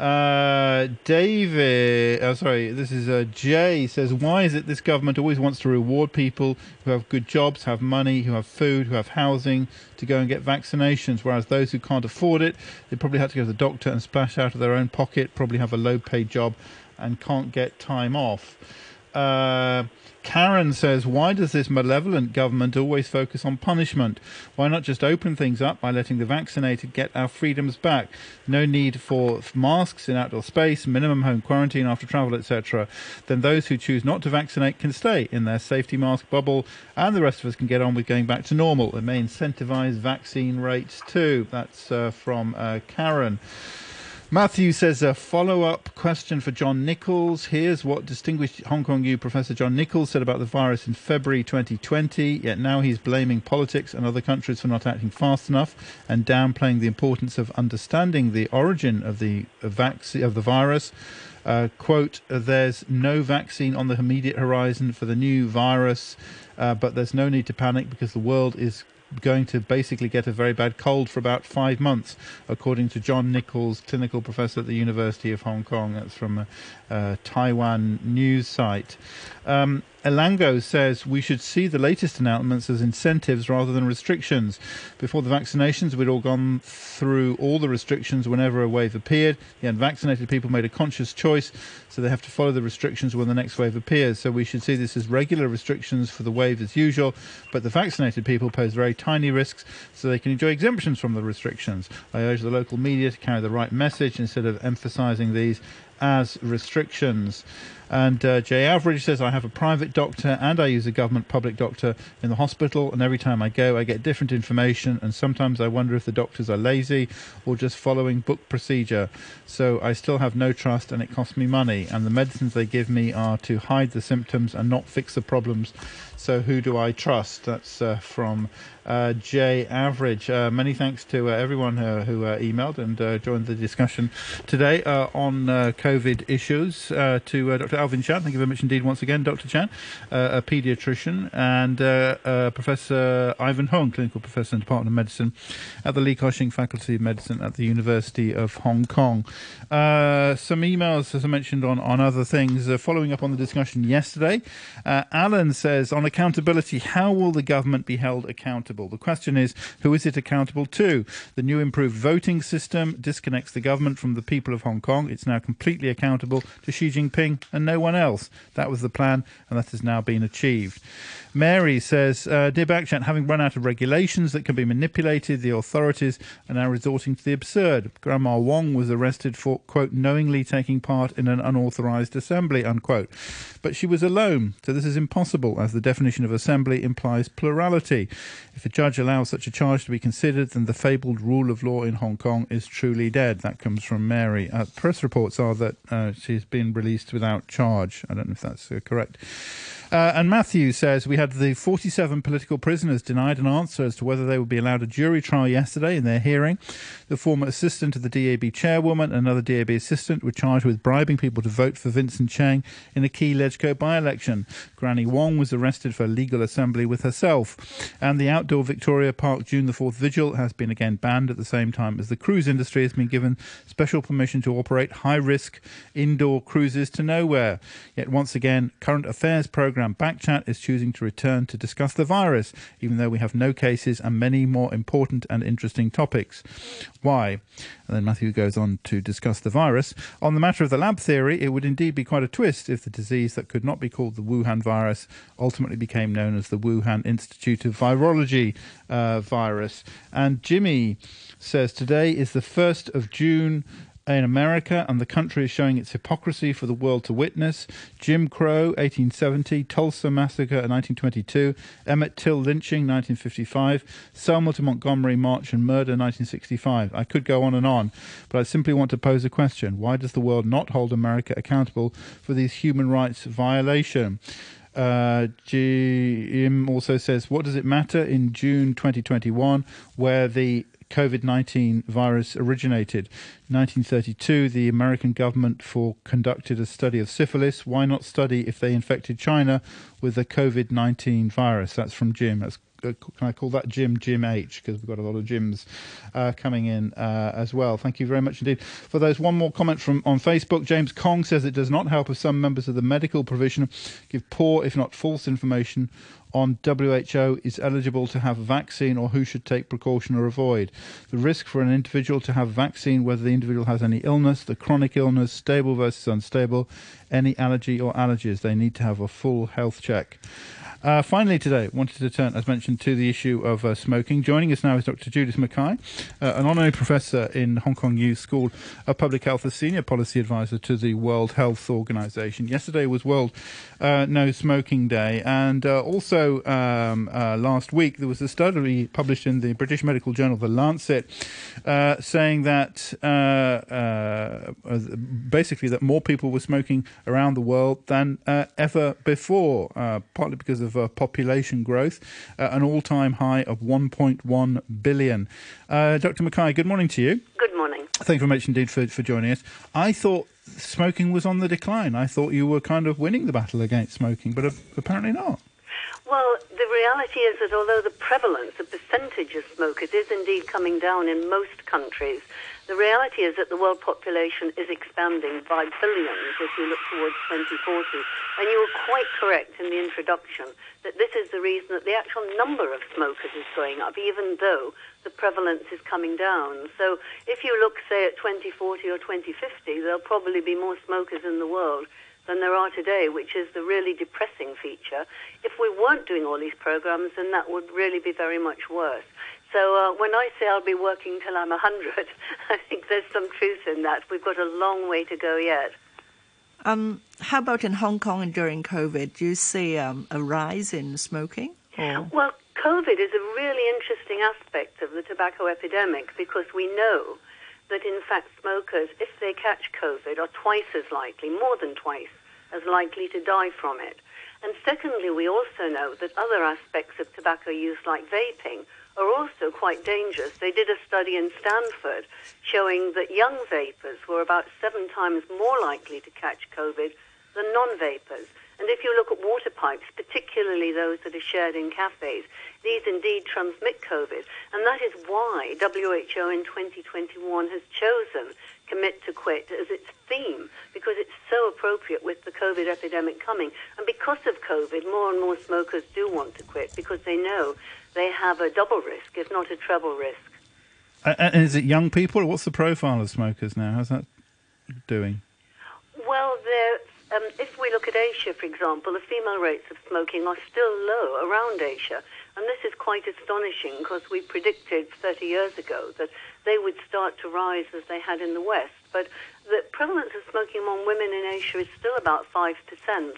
Uh, David, oh, sorry, this is uh, Jay says, why is it this government always wants to reward people who have good jobs, have money, who have food, who have housing to go and get vaccinations, whereas those who can't afford it, they probably have to go to the doctor and splash out of their own pocket, probably have a low paid job and can't get time off. Uh, Karen says, Why does this malevolent government always focus on punishment? Why not just open things up by letting the vaccinated get our freedoms back? No need for masks in outdoor space, minimum home quarantine after travel, etc. Then those who choose not to vaccinate can stay in their safety mask bubble, and the rest of us can get on with going back to normal. It may incentivize vaccine rates too. That's uh, from uh, Karen. Matthew says a follow up question for John Nicholls. Here's what distinguished Hong Kong U Professor John Nicholls said about the virus in February 2020, yet now he's blaming politics and other countries for not acting fast enough and downplaying the importance of understanding the origin of the vac- of the virus. Uh, quote, there's no vaccine on the immediate horizon for the new virus, uh, but there's no need to panic because the world is going to basically get a very bad cold for about five months, according to John Nicholls, clinical professor at the University of Hong Kong. That's from uh, a Taiwan news site. Um, Elango says we should see the latest announcements as incentives rather than restrictions. Before the vaccinations, we'd all gone through all the restrictions whenever a wave appeared. The unvaccinated people made a conscious choice, so they have to follow the restrictions when the next wave appears. So we should see this as regular restrictions for the wave as usual, but the vaccinated people pose very tiny risks, so they can enjoy exemptions from the restrictions. I urge the local media to carry the right message instead of emphasising these as restrictions. And uh, Jay Average says, I have a private doctor and I use a government public doctor in the hospital. And every time I go, I get different information. And sometimes I wonder if the doctors are lazy or just following book procedure. So I still have no trust and it costs me money. And the medicines they give me are to hide the symptoms and not fix the problems. So who do I trust? That's uh, from uh, Jay Average. Uh, many thanks to uh, everyone who uh, emailed and uh, joined the discussion today on COVID issues. to Dr. Alvin Chan, thank you very much indeed once again, Dr. Chan, uh, a paediatrician, and uh, uh, Professor Ivan Hung, clinical professor in the Department of Medicine at the Li Ka-shing Faculty of Medicine at the University of Hong Kong. some emails, as I mentioned, on, on other things. following up on the discussion yesterday, Alan says, on accountability, how will the government be held accountable? The question is, who is it accountable to? The new improved voting system disconnects the government from the people of Hong Kong. It's now completely accountable to Xi Jinping and no one else. That was the plan, and that has now been achieved. Mary says, uh, Dear Backchat, having run out of regulations that can be manipulated, the authorities are now resorting to the absurd. Grandma Wong was arrested for, quote, knowingly taking part in an unauthorized assembly, unquote. But she was alone, so this is impossible, as the definition of assembly implies plurality. If a judge allows such a charge to be considered, then the fabled rule of law in Hong Kong is truly dead. That comes from Mary. Uh, press reports are that uh, she's been released without charge. I don't know if that's uh, correct. Uh, and Matthew says we had the 47 political prisoners denied an answer as to whether they would be allowed a jury trial yesterday in their hearing. The former assistant of the DAB chairwoman another DAB assistant were charged with bribing people to vote for Vincent Cheng in a key Legco by election. Granny Wong was arrested for legal assembly with herself. And the outdoor Victoria Park June the 4th vigil has been again banned at the same time as the cruise industry has been given special permission to operate high risk indoor cruises to nowhere. Yet once again, current affairs program program Backchat is choosing to return to discuss the virus, even though we have no cases and many more important and interesting topics. Why? And then Matthew goes on to discuss the virus. On the matter of the lab theory, it would indeed be quite a twist if the disease that could not be called the Wuhan virus ultimately became known as the Wuhan Institute of Virology uh, virus. And Jimmy says today is the 1st of June in America, and the country is showing its hypocrisy for the world to witness. Jim Crow, 1870, Tulsa Massacre, 1922, Emmett Till lynching, 1955, Selma to Montgomery March and Murder, 1965. I could go on and on, but I simply want to pose a question. Why does the world not hold America accountable for these human rights violations? Uh, Jim also says, What does it matter in June 2021 where the COVID 19 virus originated. 1932, the American government for conducted a study of syphilis. Why not study if they infected China with the COVID 19 virus? That's from Jim. That's uh, can I call that Jim Jim H? Because we've got a lot of Jims uh, coming in uh, as well. Thank you very much indeed for those. One more comment from on Facebook. James Kong says it does not help if some members of the medical provision give poor, if not false, information on WHO is eligible to have a vaccine or who should take precaution or avoid. The risk for an individual to have vaccine, whether the individual has any illness, the chronic illness, stable versus unstable, any allergy or allergies. They need to have a full health check. Uh, finally, today, wanted to turn, as mentioned, to the issue of uh, smoking. Joining us now is Dr. Judith Mackay, uh, an honorary professor in Hong Kong U School of Public Health, a senior policy advisor to the World Health Organization. Yesterday was World uh, No Smoking Day, and uh, also um, uh, last week there was a study published in the British medical journal, The Lancet, saying that basically that more people were smoking around the world than ever before, partly because of of uh, population growth, uh, an all time high of 1.1 billion. Uh, Dr. Mackay, good morning to you. Good morning. Thank you very much indeed for, for joining us. I thought smoking was on the decline. I thought you were kind of winning the battle against smoking, but apparently not. Well, the reality is that although the prevalence, the percentage of smokers is indeed coming down in most countries, the reality is that the world population is expanding by billions as we look towards 2040. And you were quite correct in the introduction that this is the reason that the actual number of smokers is going up, even though the prevalence is coming down. So if you look, say, at 2040 or 2050, there'll probably be more smokers in the world than there are today, which is the really depressing feature. If we weren't doing all these programs, then that would really be very much worse. So uh, when I say I'll be working till I'm 100, <laughs> I think there's some truth in that. We've got a long way to go yet. Um, how about in Hong Kong and during COVID? Do you see um, a rise in smoking? Or? Well, COVID is a really interesting aspect of the tobacco epidemic because we know that in fact smokers, if they catch COVID, are twice as likely, more than twice as likely to die from it. And secondly, we also know that other aspects of tobacco use, like vaping, are also quite dangerous. They did a study in Stanford showing that young vapors were about seven times more likely to catch COVID than non vapors. And if you look at water pipes, particularly those that are shared in cafes, these indeed transmit COVID. And that is why WHO in 2021 has chosen Commit to Quit as its theme, because it's so appropriate with the COVID epidemic coming. And because of COVID, more and more smokers do want to quit because they know they have a double risk, if not a treble risk. Uh, and is it young people, what's the profile of smokers now? How's that doing? Well, um, if we look at Asia, for example, the female rates of smoking are still low around Asia. And this is quite astonishing because we predicted 30 years ago that they would start to rise as they had in the West. But the prevalence of smoking among women in Asia is still about 5%,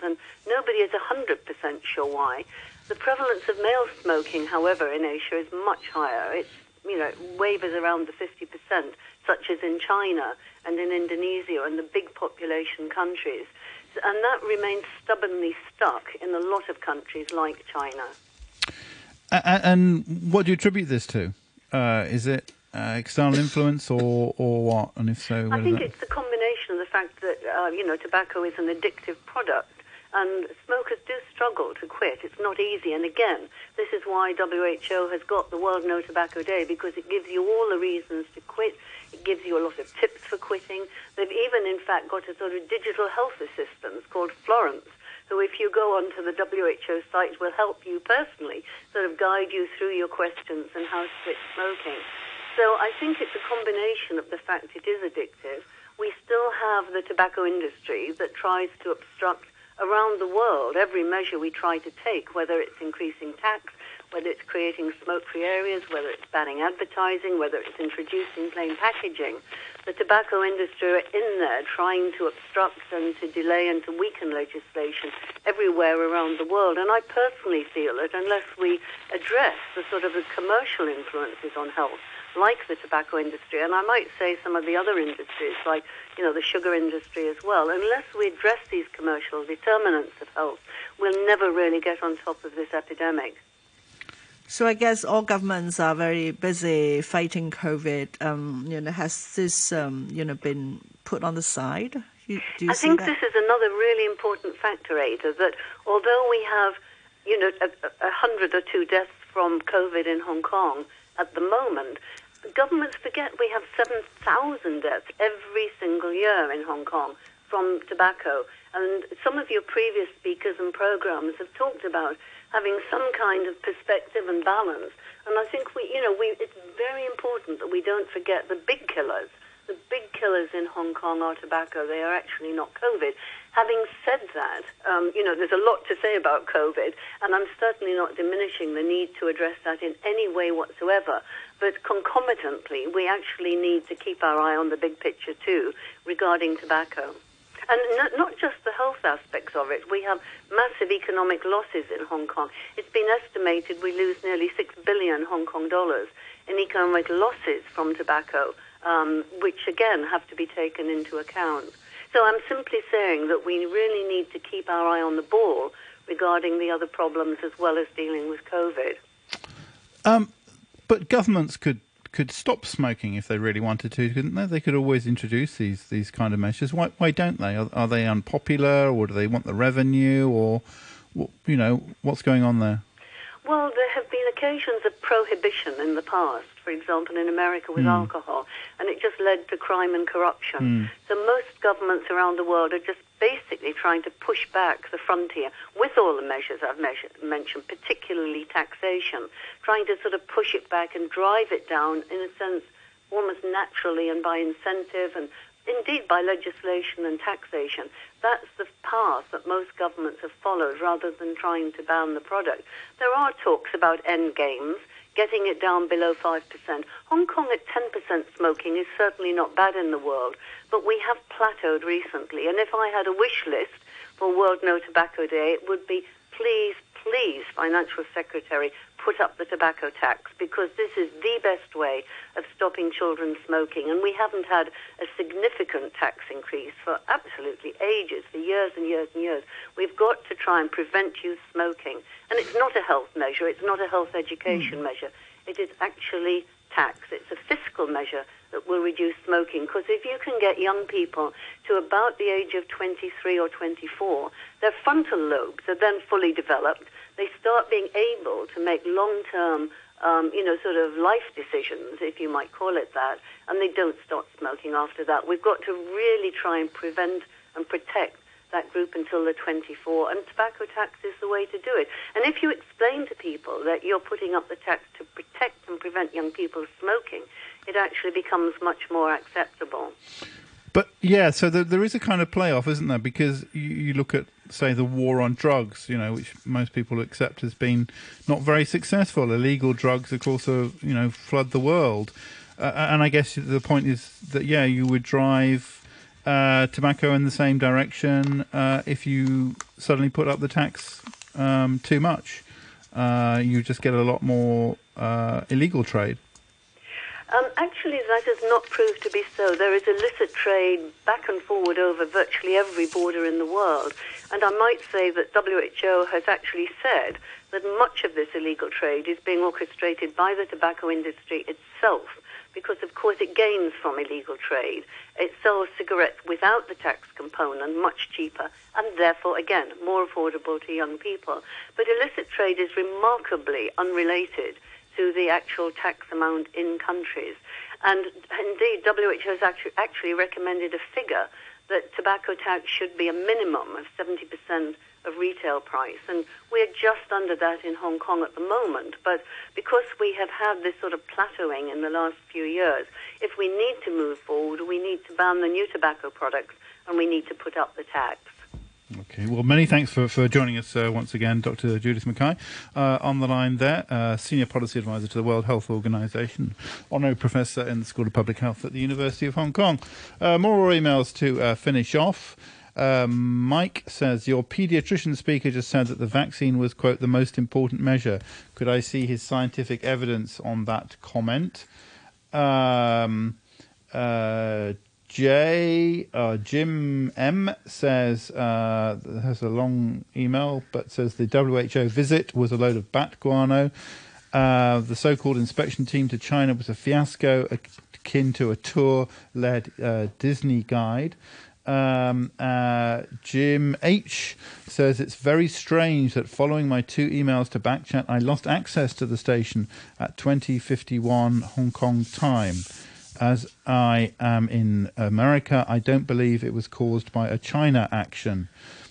and nobody is 100% sure why. The prevalence of male smoking, however, in Asia is much higher. It's, you know, wavers around the 50%, such as in China and in Indonesia and the big population countries. And that remains stubbornly stuck in a lot of countries like China. And what do you attribute this to? Uh, is it uh, external influence or, or what? And if so, I think it's a combination of the fact that, uh, you know, tobacco is an addictive product and smokers do struggle to quit. It's not easy. And again, this is why WHO has got the World No Tobacco Day because it gives you all the reasons to quit. It gives you a lot of tips for quitting. They've even, in fact, got a sort of digital health assistant called Florence, who, if you go onto the WHO site, will help you personally, sort of guide you through your questions and how to quit smoking. So I think it's a combination of the fact it is addictive. We still have the tobacco industry that tries to obstruct around the world, every measure we try to take, whether it's increasing tax, whether it's creating smoke-free areas, whether it's banning advertising, whether it's introducing plain packaging, the tobacco industry are in there trying to obstruct and to delay and to weaken legislation everywhere around the world. And I personally feel that unless we address the sort of the commercial influences on health, like the tobacco industry, and I might say some of the other industries, like you know the sugar industry as well. Unless we address these commercial determinants of health, we'll never really get on top of this epidemic. So I guess all governments are very busy fighting COVID. Um, you know, has this um, you know been put on the side? You, I think that? this is another really important factor, Ada. That although we have you know a, a hundred or two deaths from COVID in Hong Kong at the moment, governments forget we have 7,000 deaths every single year in Hong Kong from tobacco. And some of your previous speakers and programs have talked about having some kind of perspective and balance. And I think we, you know, we, it's very important that we don't forget the big killers. The big killers in Hong Kong are tobacco. They are actually not COVID. Having said that, um, you know, there's a lot to say about COVID, and I'm certainly not diminishing the need to address that in any way whatsoever. But concomitantly, we actually need to keep our eye on the big picture too regarding tobacco. And not, just the health aspects of it. We have massive economic losses in Hong Kong. It's been estimated we lose nearly 6 billion Hong Kong dollars in economic losses from tobacco, um, which again have to be taken into account. So I'm simply saying that we really need to keep our eye on the ball regarding the other problems as well as dealing with COVID. Um, but governments could could stop smoking if they really wanted to, couldn't they? They could always introduce these these kind of measures. Why why don't they? Are, are they unpopular, or do they want the revenue, or you know what's going on there? Well, there have occasions of prohibition in the past for example, in America with mm. alcohol, and it just led to crime and corruption. Mm. So most governments around the world are just basically trying to push back the frontier with all the measures I've measured, mentioned, particularly taxation, trying to sort of push it back and drive it down in a sense almost naturally and by incentive and indeed by legislation and taxation. That's the path that most governments have followed rather than trying to ban the product. There are talks about end games getting it down below 5%. Hong Kong at 10% smoking is certainly not bad in the world, but we have plateaued recently. And if I had a wish list for World No Tobacco Day, it would be please, please, Financial Secretary, put up the tobacco tax because this is the best way of stopping children smoking. And we haven't had a significant tax increase for absolutely ages, for years and years and years. We've got to try and prevent youth smoking. And it's not a health measure, it's not a health education mm. measure. It is actually tax. It's a fiscal measure that will reduce smoking. Because if you can get young people to about the age of 23 or 24, their frontal lobes are then fully developed. They start being able to make long-term, um, you know, sort of life decisions, if you might call it that, and they don't start smoking after that. We've got to really try and prevent and protect that group until they're 24, and tobacco tax is the way to do it. And if you explain to people that you're putting up the tax to protect and prevent young people smoking, it actually becomes much more acceptable. But yeah, so there, there is a kind of playoff, isn't there? Because you, you, look at, say, the war on drugs, you know, which most people accept as being not very successful. Illegal drugs, of course, are, you know, flood the world. Uh, and I guess the point is that, yeah, you would drive uh, tobacco in the same direction uh, if you suddenly put up the tax um, too much. Uh, you just get a lot more uh, illegal trade. Um, actually, that has not proved to be so. There is illicit trade back and forward over virtually every border in the world. And I might say that WHO has actually said that much of this illegal trade is being orchestrated by the tobacco industry itself because, of course, it gains from illegal trade. It sells cigarettes without the tax component much cheaper and therefore, again, more affordable to young people. But illicit trade is remarkably unrelated to the actual tax amount in countries. And indeed, WHO has actually, actually recommended a figure that tobacco tax should be a minimum of 70% of retail price. And we're just under that in Hong Kong at the moment. But because we have had this sort of plateauing in the last few years, if we need to move forward, we need to ban the new tobacco products and we need to put up the tax. Okay, well, many thanks for, for joining us uh, once again, Dr. Judith Mackay. Uh, on the line there, uh, Senior Policy Advisor to the World Health Organization, Honorary Professor in the School of Public Health at the University of Hong Kong. Uh, more emails to uh, finish off. Um, Mike says, Your pediatrician speaker just said that the vaccine was, quote, the most important measure. Could I see his scientific evidence on that comment? Um, J uh, Jim M says uh, has a long email, but says the WHO visit was a load of bat guano. Uh, the so-called inspection team to China was a fiasco, akin to a tour-led uh, Disney guide. Um, uh, Jim H says it's very strange that following my two emails to Backchat, I lost access to the station at 2051 Hong Kong time. As I am in America, I don't believe it was caused by a China action.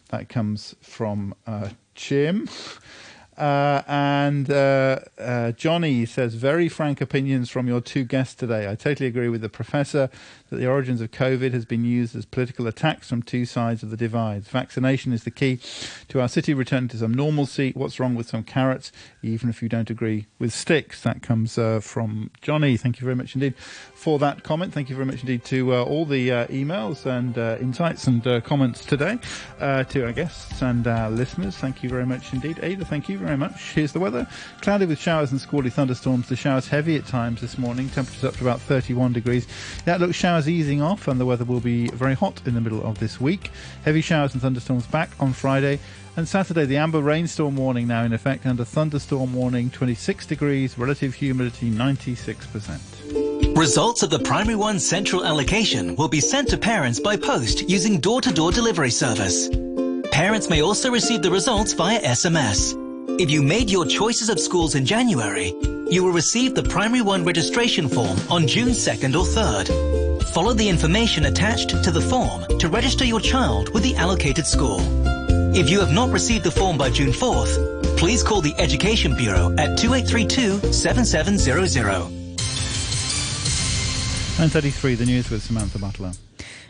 That comes from uh, Jim. <laughs> Uh, and uh, uh, Johnny says, very frank opinions from your two guests today. I totally agree with the professor that the origins of COVID has been used as political attacks from two sides of the divides. Vaccination is the key to our city returning to some normalcy. What's wrong with some carrots, even if you don't agree with sticks? That comes uh, from Johnny. Thank you very much indeed for that comment. Thank you very much indeed to uh, all the uh, emails and insights and comments today, to our guests and our listeners. Thank you very much indeed. Ada, thank you very much. Here's the weather. Cloudy with showers and squally thunderstorms. The showers heavy at times this morning. Temperatures up to about 31 degrees. That looks showers easing off and the weather will be very hot in the middle of this week. Heavy showers and thunderstorms back on Friday. And Saturday, the amber rainstorm warning now in effect and a thunderstorm warning 26 degrees, relative humidity 96%. Results of the Primary One Central allocation will be sent to parents by post using door to door delivery service. Parents may also receive the results via SMS. If you made your choices of schools in January, you will receive the Primary One registration form on June 2nd or 3rd. Follow the information attached to the form to register your child with the allocated school. If you have not received the form by June 4th, please call the Education Bureau at 2832 7700. 933, the news with Samantha Butler.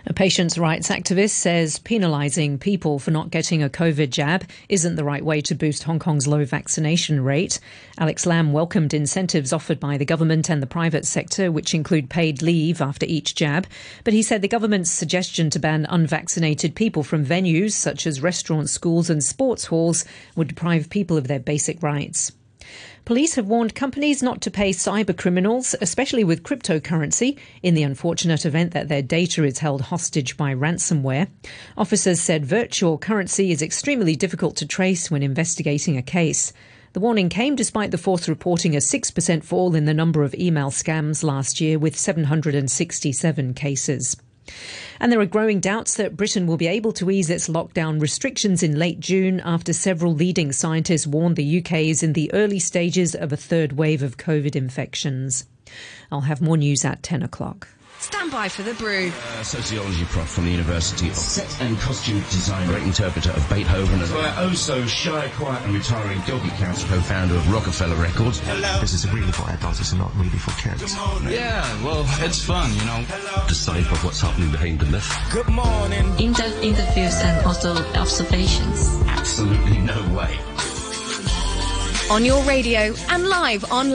A patients' rights activist says penalising people for not getting a COVID jab isn't the right way to boost Hong Kong's low vaccination rate. Alex Lam welcomed incentives offered by the government and the private sector, which include paid leave after each jab. But he said the government's suggestion to ban unvaccinated people from venues such as restaurants, schools, and sports halls would deprive people of their basic rights. Police have warned companies not to pay cyber criminals, especially with cryptocurrency, in the unfortunate event that their data is held hostage by ransomware. Officers said virtual currency is extremely difficult to trace when investigating a case. The warning came despite the force reporting a 6% fall in the number of email scams last year, with 767 cases. And there are growing doubts that Britain will be able to ease its lockdown restrictions in late June after several leading scientists warned the UK is in the early stages of a third wave of COVID infections. I'll have more news at 10 o'clock. Stand by for the brew. Uh, sociology prof from the University of Set and Costume Design, great interpreter of Beethoven, and our oh so shy, quiet and retiring doggy council co-founder of Rockefeller Records. Hello. This is really for adults, it's not really for kids. Yeah, well, it's fun, you know. Decipher what's happening behind the myth. Good morning. In-depth interviews and also observations. Absolutely no way. On your radio and live online.